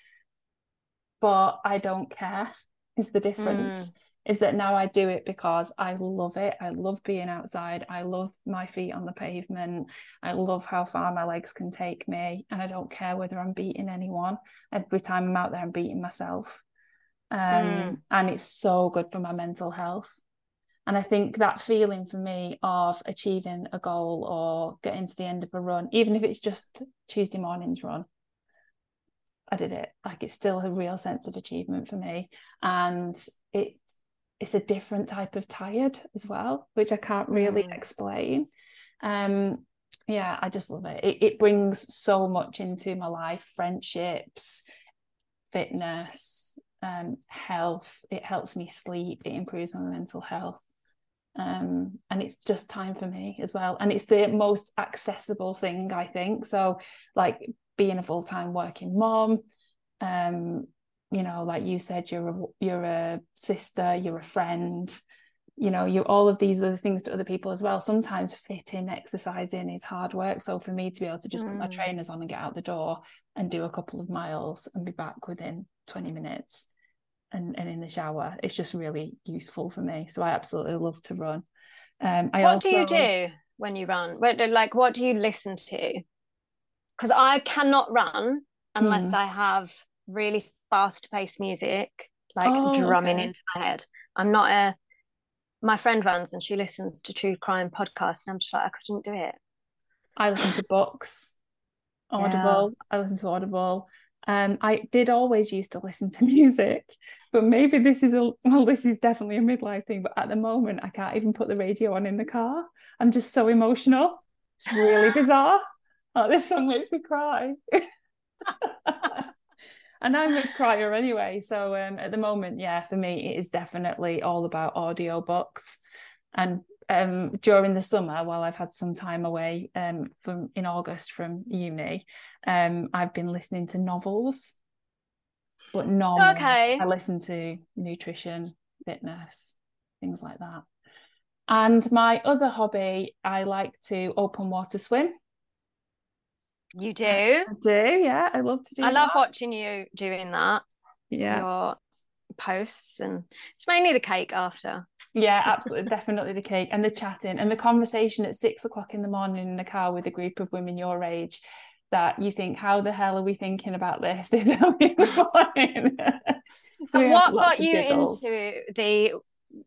but I don't care is the difference. Mm. Is that now I do it because I love it. I love being outside. I love my feet on the pavement. I love how far my legs can take me. And I don't care whether I'm beating anyone. Every time I'm out there, I'm beating myself. Um, mm. And it's so good for my mental health. And I think that feeling for me of achieving a goal or getting to the end of a run, even if it's just Tuesday morning's run, I did it. Like it's still a real sense of achievement for me. And it's it's a different type of tired as well, which I can't really mm. explain. Um yeah, I just love it. it. It brings so much into my life, friendships, fitness, um, health. It helps me sleep. It improves my mental health. Um, and it's just time for me as well. And it's the most accessible thing, I think. So, like being a full time working mom, um, you know, like you said, you're a, you're a sister, you're a friend, you know, you all of these other things to other people as well. Sometimes fitting exercising is hard work. So for me to be able to just mm. put my mm. trainers on and get out the door and do a couple of miles and be back within 20 minutes and, and in the shower, it's just really useful for me. So I absolutely love to run. Um, I what also... do you do when you run? Like, what do you listen to? because I cannot run unless mm. I have really fast paced music like oh, drumming okay. into my head. I'm not a my friend runs and she listens to true crime podcasts and I'm just like I couldn't do it. I listen to books, Audible. Yeah. I listen to Audible. Um, I did always used to listen to music, but maybe this is a well, this is definitely a midlife thing. But at the moment, I can't even put the radio on in the car. I'm just so emotional. It's really bizarre oh, this song makes me cry. and I'm a crier anyway. So um, at the moment, yeah, for me, it is definitely all about audio books. And um, during the summer, while I've had some time away um, from in August from uni, um, I've been listening to novels. But normally, okay. I listen to nutrition, fitness, things like that. And my other hobby, I like to open water swim. You do? I do, yeah. I love to do I love watching you doing that. Yeah. Your posts and it's mainly the cake after. Yeah, absolutely. definitely the cake and the chatting and the conversation at six o'clock in the morning in the car with a group of women your age that you think, how the hell are we thinking about this this early in the morning? so what got you giggles. into the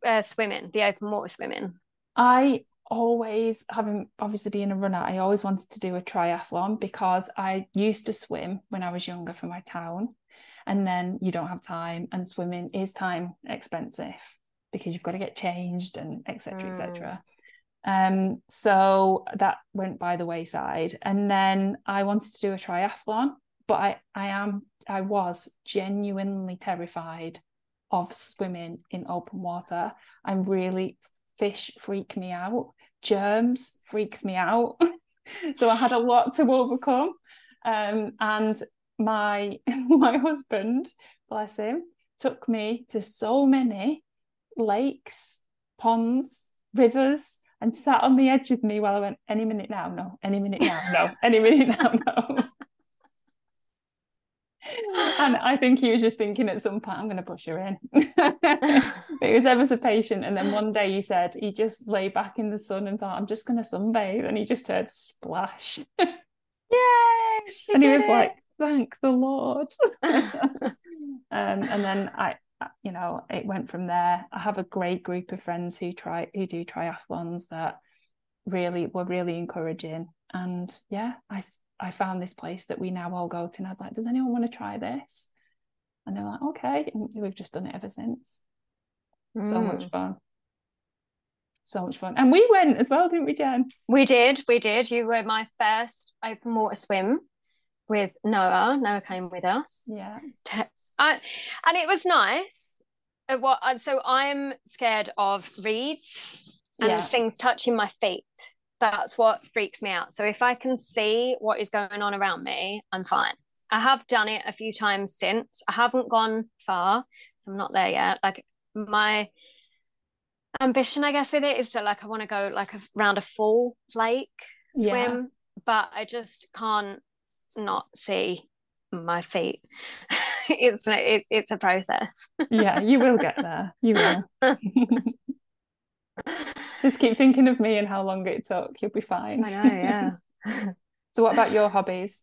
uh, swimming, the open water swimming? I always having obviously being a runner i always wanted to do a triathlon because i used to swim when i was younger for my town. And then you don't have time and swimming is time expensive because you've got to get changed and etc mm. etc um so that went by the wayside. And then i wanted to do a triathlon but i i am i was genuinely terrified of swimming in open water. I'm really fish freak me out germs freaks me out. So i had a lot to overcome. Um, and my my husband bless him took me to so many lakes ponds rivers and sat on the edge with me while i went any minute now no any minute now no any minute now no and I think he was just thinking at some point, I'm going to push her in. he was ever so patient. And then one day he said he just lay back in the sun and thought, I'm just going to sunbathe. And he just heard splash. Yay! and he was it. like, thank the Lord. um, and then I, you know, it went from there. I have a great group of friends who try who do triathlons that really were really encouraging. And yeah, I I found this place that we now all go to. And I was like, does anyone want to try this? And they're like, okay. And we've just done it ever since. Mm. So much mm. fun. So much fun. And we went as well, didn't we, Jen? We did. We did. You were my first open water swim with Noah. Noah came with us. Yeah. I, and it was nice. Uh, what so I'm scared of reeds and yeah. things touching my feet that's what freaks me out. So if I can see what is going on around me, I'm fine. I have done it a few times since. I haven't gone far, so I'm not there yet. Like my ambition, I guess, with it is to like I want to go like around a full lake swim, yeah. but I just can't not see my feet. it's it's it's a process. yeah, you will get there. You will. Just keep thinking of me and how long it took. You'll be fine. I know, yeah. so what about your hobbies?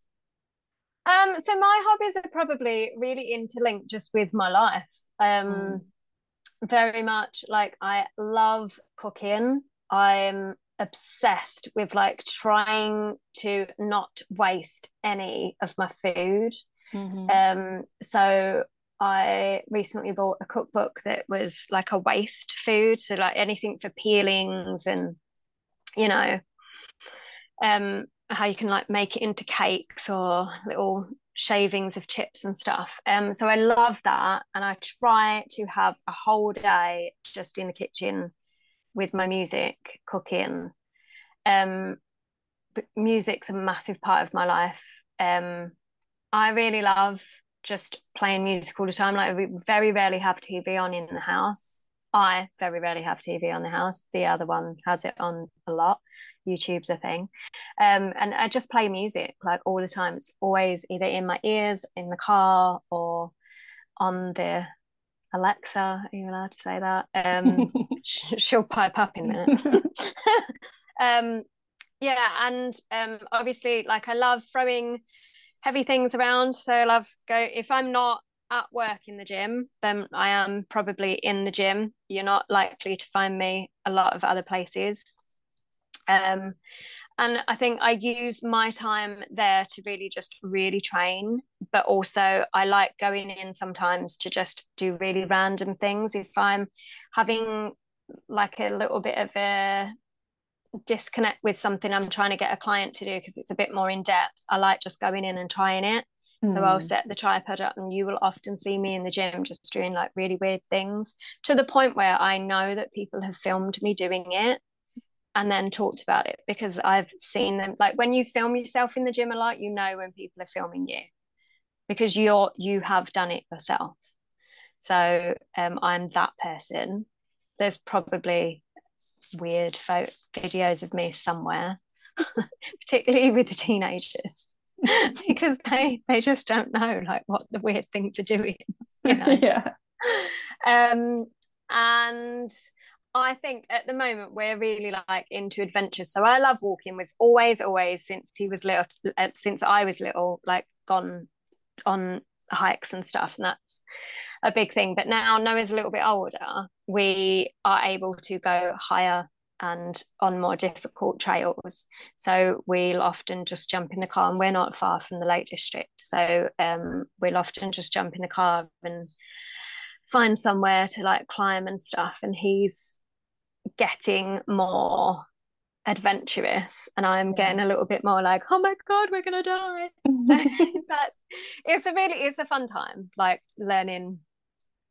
Um, so my hobbies are probably really interlinked just with my life. Um mm. very much like I love cooking. I'm obsessed with like trying to not waste any of my food. Mm-hmm. Um, so I recently bought a cookbook that was like a waste food, so like anything for peelings and you know, um, how you can like make it into cakes or little shavings of chips and stuff. Um, so I love that, and I try to have a whole day just in the kitchen with my music, cooking. Um, but music's a massive part of my life. Um, I really love just playing music all the time. Like we very rarely have TV on in the house. I very rarely have TV on the house. The other one has it on a lot. YouTube's a thing. Um, and I just play music like all the time. It's always either in my ears, in the car, or on the Alexa. Are you allowed to say that? Um, she'll pipe up in a minute. um, yeah, and um, obviously, like I love throwing heavy things around. So I love go if I'm not at work in the gym, then I am probably in the gym. You're not likely to find me a lot of other places. Um, and I think I use my time there to really just really train, but also I like going in sometimes to just do really random things. If I'm having like a little bit of a disconnect with something I'm trying to get a client to do because it's a bit more in depth, I like just going in and trying it. Mm. So I'll hmm. set the tripod up and you will often see me in the gym just doing like really weird things to the point where I know that people have filmed me doing it and then talked about it because I've seen them like when you film yourself in the gym a lot, you know when people are filming you because you're you have done it yourself. So um, I'm that person. There's probably weird photo videos of me somewhere, particularly with the teenagers, because they they just don't know like what the weird things are doing. You know? yeah. Um, and I think at the moment we're really like into adventures. So I love walking. We've always, always since he was little, uh, since I was little, like gone on hikes and stuff, and that's a big thing. But now Noah's a little bit older, we are able to go higher and on more difficult trails. So we'll often just jump in the car, and we're not far from the Lake District. So um, we'll often just jump in the car and find somewhere to like climb and stuff. And he's getting more adventurous and I'm getting a little bit more like, oh my god, we're gonna die. so that's it's a really it's a fun time, like learning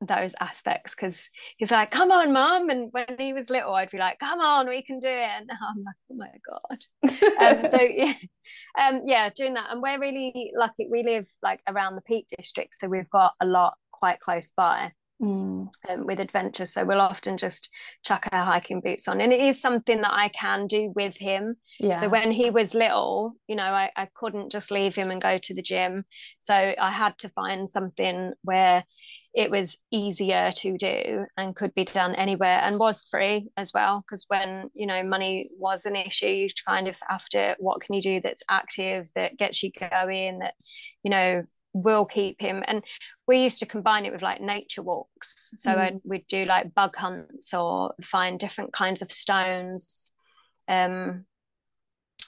those aspects because he's like, come on, mom. And when he was little, I'd be like, come on, we can do it. And now I'm like, oh my God. um, so yeah, um, yeah, doing that. And we're really lucky. We live like around the Peak District, so we've got a lot quite close by mm. um, with adventure. So we'll often just chuck our hiking boots on. And it is something that I can do with him. Yeah. So when he was little, you know, I, I couldn't just leave him and go to the gym. So I had to find something where it was easier to do and could be done anywhere and was free as well because when you know money was an issue you kind of to what can you do that's active that gets you going that you know will keep him and we used to combine it with like nature walks so mm. we'd do like bug hunts or find different kinds of stones um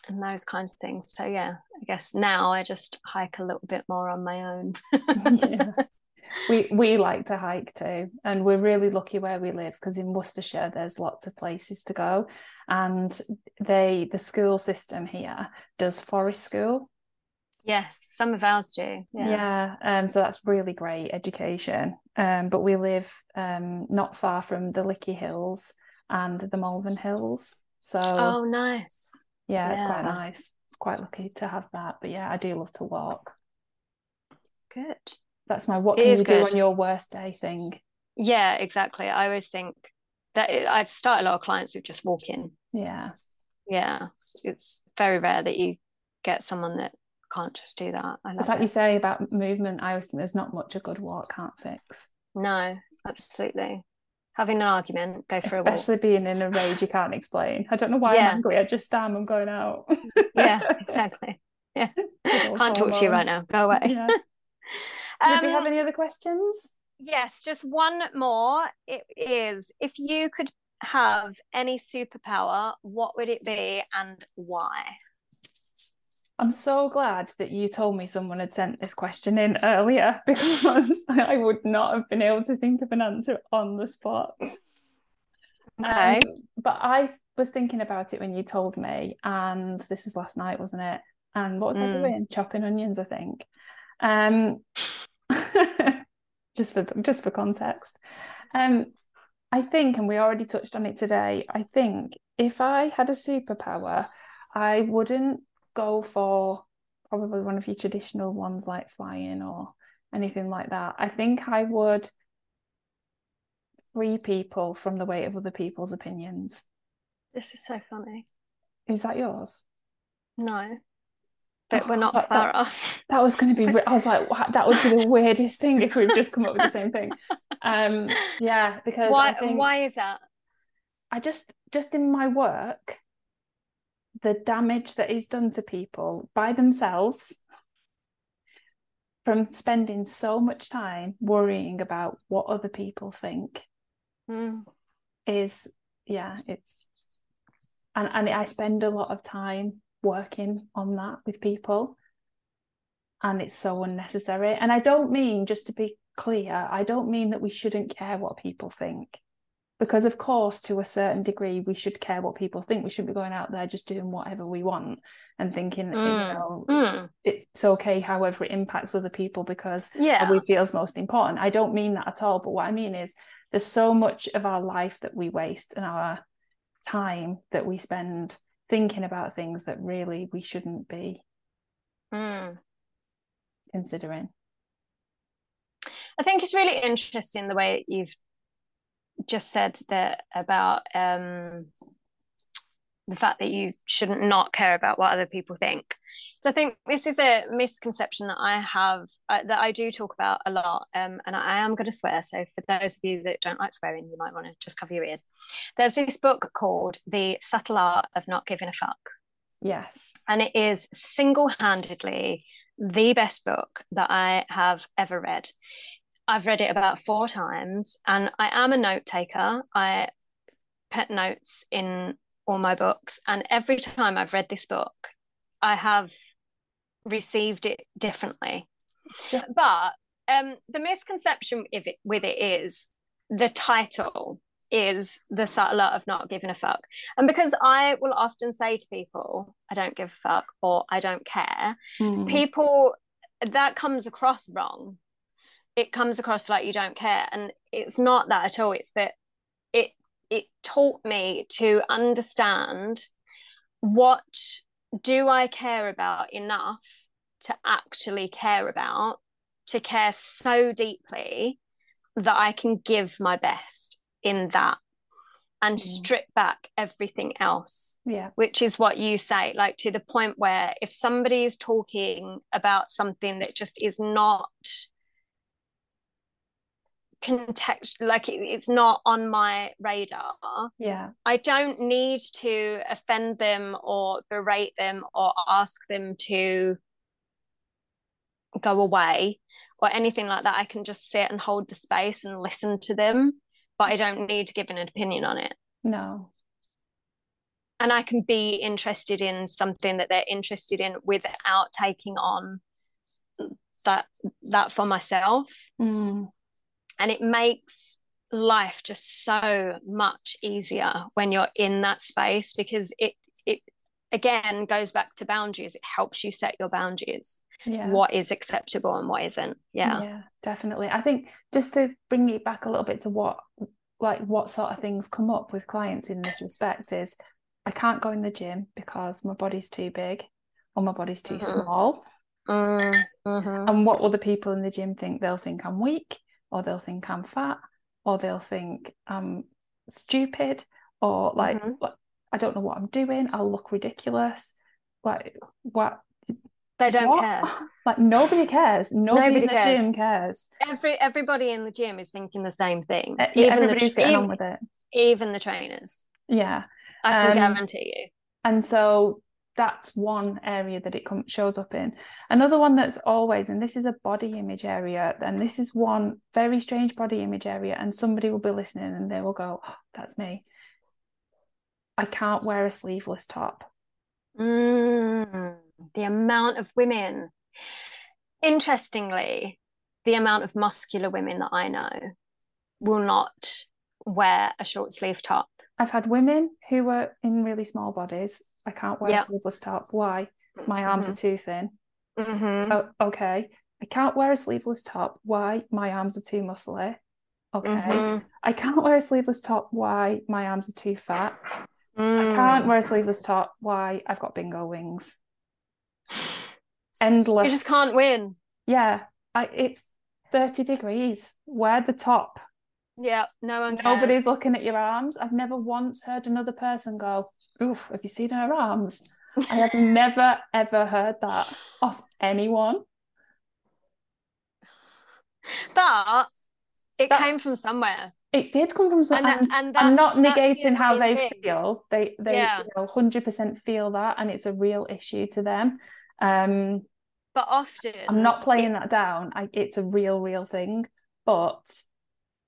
and those kinds of things so yeah i guess now i just hike a little bit more on my own yeah. we we like to hike too and we're really lucky where we live because in worcestershire there's lots of places to go and they the school system here does forest school Yes, some of ours do. Yeah. yeah um, so that's really great education. Um, but we live um, not far from the Lickey Hills and the Malvern Hills. So Oh nice. Yeah, yeah, it's quite nice. Quite lucky to have that. But yeah, I do love to walk. Good. That's my what it can you good. do on your worst day thing. Yeah, exactly. I always think that it, I'd start a lot of clients with just walking. Yeah. Yeah. It's very rare that you get someone that can't just do that. I love It's like it. you say about movement. I always think there's not much a good walk can't fix. No, absolutely. Having an argument, go for a walk. Especially being in a rage you can't explain. I don't know why Yeah. I'm angry. I just am. I'm going out. Yeah, exactly. Yeah. Can't talk to you right now. Go away. Yeah. Did we have Um, any other questions? Yes, just one more. It is if you could have any superpower, what would it be and why? I'm so glad that you told me someone had sent this question in earlier because I would not have been able to think of an answer on the spot. Okay. Um, but I was thinking about it when you told me, and this was last night, wasn't it? And what was I Mm. doing? Chopping onions, I think. Um, just for just for context. Um, I think, and we already touched on it today. I think if I had a superpower, I wouldn't go for probably one of your traditional ones like flying or anything like that. I think I would free people from the weight of other people's opinions. This is so funny. Is that yours? No. But Oh, we're not that- far off. That was going to be. I was like, "Wow, that would be the weirdest thing if we've just come up with the same thing. Um, yeah, because Why I think why is that? I just just in my work, the damage that is done to people by themselves from spending so much time worrying about what other people think Mm. is yeah it's and and I spend a lot of time working on that with people and it's so unnecessary and I don't mean just to be clear I don't mean that we shouldn't care what people think because of course to a certain degree we should care what people think we shouldn't be going out there just doing whatever we want and thinking you Mm. know Mm. it's okay however it impacts other people because Yeah. we feel is most important. I don't mean that at all, but what I mean is there's so much of our life that we waste and our time that we spend thinking about things that really we shouldn't be Mm. considering. I think it's really interesting the way you've just said that about um, the fact that you shouldn't not care about what other people think. So I think this is a misconception that I have uh, that I do talk about a lot, um, and I am going to swear. So for those of you that don't like swearing, you might want to just cover your ears. There's this book called The Subtle Art of Not Giving a Fuck, Yes. and it is single-handedly the best book that I have ever read. I've read it about four times, and I am a note taker. I put notes in all my books, and every time I've read this book, I have received it differently. Yeah. But um, the misconception with it, with it is the title is the subtle art of not giving a fuck. And because I will often say to people, I don't give a fuck or I don't care, Mm. people that comes across wrong. It comes across like you don't care. And it's not that at all. It's that it it taught me to understand what do I care about enough to actually care about, to care so deeply that I can give my best in that and Mm. strip back everything else Yeah. which is what you say like to the point where if somebody is talking about something that just is not context like it, it's not on my radar Yeah. i don't need to offend them or berate them or ask them to go away or anything like that i can just sit and hold the space and listen to them but i don't need to give an opinion on it No. and I can be interested in something that they're interested in without taking on that that for myself Mm. And it makes life just so much easier when you're in that space because it it again goes back to boundaries it helps you set your boundaries Yeah. what is acceptable and what isn't yeah Yeah, definitely. I think just to bring it back a little bit to what like what sort of things come up with clients in this respect is I can't go in the gym because my body's too big or my body's too Mhm. small. Mm, mhm. And what other people in the gym think they'll think I'm weak or they'll think I'm fat or they'll think I'm stupid or like, Mhm. I don't know what I'm doing. I'll look ridiculous. Like what They don't What? care. Like nobody cares. Nobody, Nobody in the cares. gym cares. Every everybody in the gym is thinking the same thing. Uh, yeah, even the everybody's tra- getting even, on with it. even the trainers. Yeah. I can Um, guarantee you. And so that's one area that it com- shows up in. Another one that's always, and this is a body image area, and this is one very strange body image area, and somebody will be listening and they will go, oh, that's me. I can't wear a sleeveless top. Mm, the amount of women. Interestingly, the amount of muscular women that I know will not wear a short sleeve top. I've had women who were in really small bodies. I can't wear Yeah. a sleeveless top. Why? My arms are too thin. Mm-hmm. Oh, okay. I can't wear a sleeveless top. Why? My arms are too muscly. Okay. Mhm. I can't wear a sleeveless top. Why? My arms are too fat. I Mm. can't wear a sleeveless top. Why? I've got bingo wings. Endless. You just can't win. Yeah. I it's 30 degrees. Wear the top. Yeah, no one cares. Nobody's looking at your arms. I've never once heard another person go, Oof, have you seen her arms? I have never ever heard that of anyone. But it That- came from somewhere. It did come from somewhere. And and and I'm not negating how they thing. feel. They they Yeah. you know 100% feel that, and it's a real issue to them. Um, But often I'm not playing it- that down. I, it's a real, real thing. But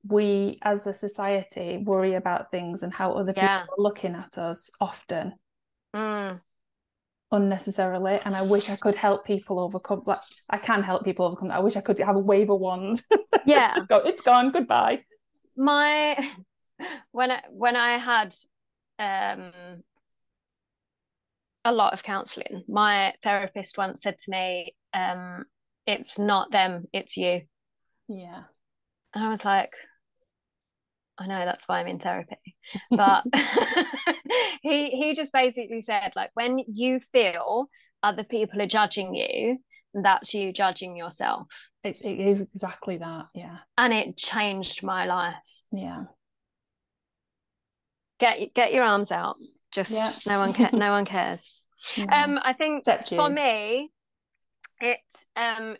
we, as a society, worry about things and how other Yeah. people are looking at us often Mm, unnecessarily. And I wish I could help people overcome. Like I can help people overcome. that. I wish I could have a wave a wand. yeah. Go, it's gone. Goodbye. my when I when I had um a lot of counseling, my therapist once said to me, um, it's not them, it's you. Yeah. And I was like, I know that's why I'm in therapy. But he he just basically said, like, when you feel other people are judging you, that's you judging yourself. It, it is exactly that. Yeah. And it changed my life. Yeah. Get get your arms out. Just Yeah. no one ca- no one cares. Yeah. Um, I think for me, it um,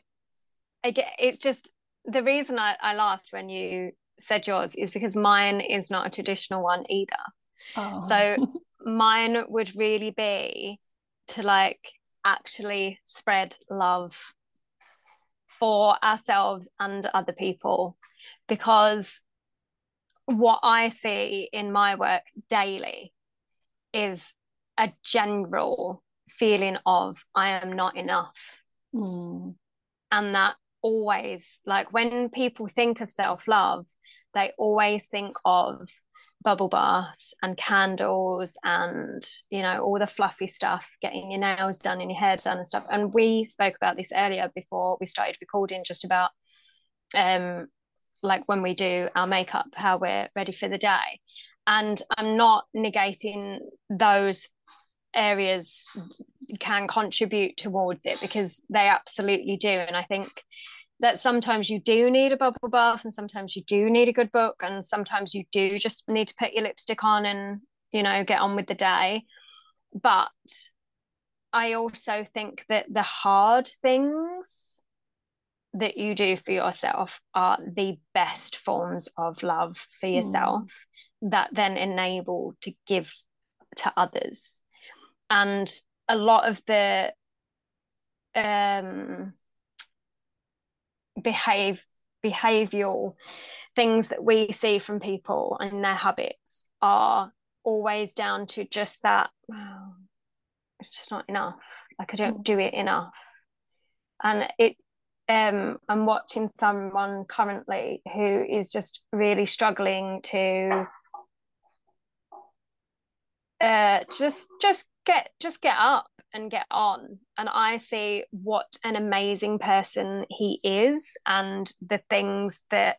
get it. Just the reason I, I laughed when you said yours is because mine is not a traditional one either. Oh. So mine would really be to like actually spread love for ourselves and other people because what I see in my work daily is a general feeling of I am not enough. Mm. And that always, like when people think of self love, they always think of bubble baths and candles and, you know, all the fluffy stuff, getting your nails done and your hair done and stuff. And we spoke about this earlier before we started recording, just about um like when we do our makeup, how we're ready for the day. And I'm not negating those areas can contribute towards it because they absolutely do. And I think that sometimes you do need a bubble bath and sometimes you do need a good book and sometimes you do just need to put your lipstick on and you know get on with the day. But i also think that the hard things that you do for yourself are the best forms of love for yourself that then enable to give to others. And a lot of the um behave behavioral things that we see from people and their habits are always down to just that wow, it's just not enough. Like i don't do it enough. And it um i'm watching someone currently who is just really struggling to uh just just get just get up and get on and i see what an amazing person he is and the things that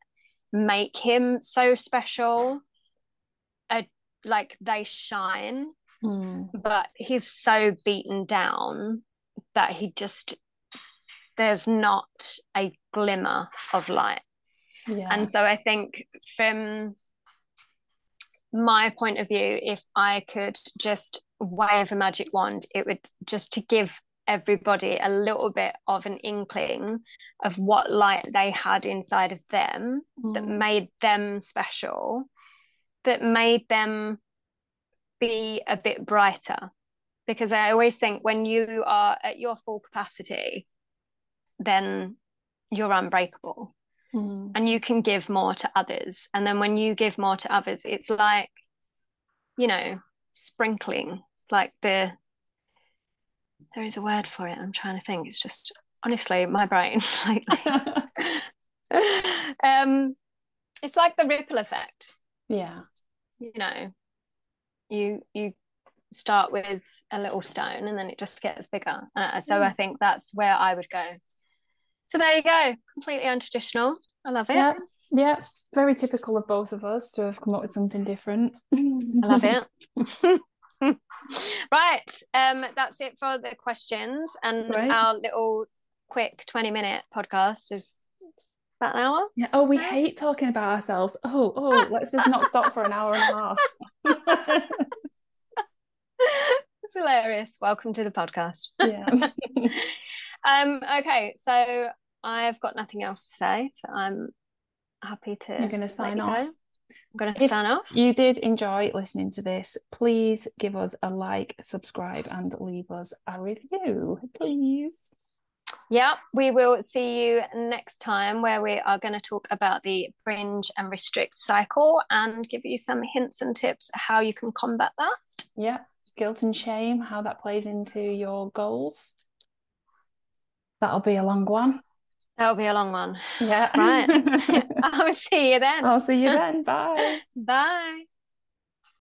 make him so special are like they shine Mm. but he's so beaten down that he just there's not a glimmer of light Yeah. and so I think from my point of view, if I could just wave a magic wand, it would just to give everybody a little bit of an inkling of what light they had inside of them mm. that made them special, that made them be a bit brighter. Because I always think when you are at your full capacity, then you're unbreakable mm. and you can give more to others. And then when you give more to others, it's like, you know, sprinkling. It's like the there is a word for it. I'm trying to think. It's just honestly my brain. like um, it's like the ripple effect. Yeah. You know, you you start with a little stone and then it just gets bigger. Uh, so I think that's where I would go. So there you go. Completely untraditional. I love it. Yeah. Yeah. Very typical of both of us to have come up with something different. I love it. right. Um, that's it for the questions. And right. our little quick 20 minute podcast is about an hour. Yeah. Oh, we hate talking about ourselves. Oh, oh, let's just not stop for an hour and a half. it's hilarious. Welcome to the podcast. Yeah. um, okay, so I've got nothing else to say. So I'm happy to You're gonna sign off. Go. I'm going to sign off. You did enjoy listening to this. Please give us a like, subscribe, and leave us a review, please. Yeah, we will see you next time where we are going to talk about the binge and restrict cycle and give you some hints and tips how you can combat that. Yeah, guilt and shame, how that plays into your goals. That'll be a long one. That'll be a long one. Yeah. Right. I'll see you then. I'll see you then. Bye. Bye.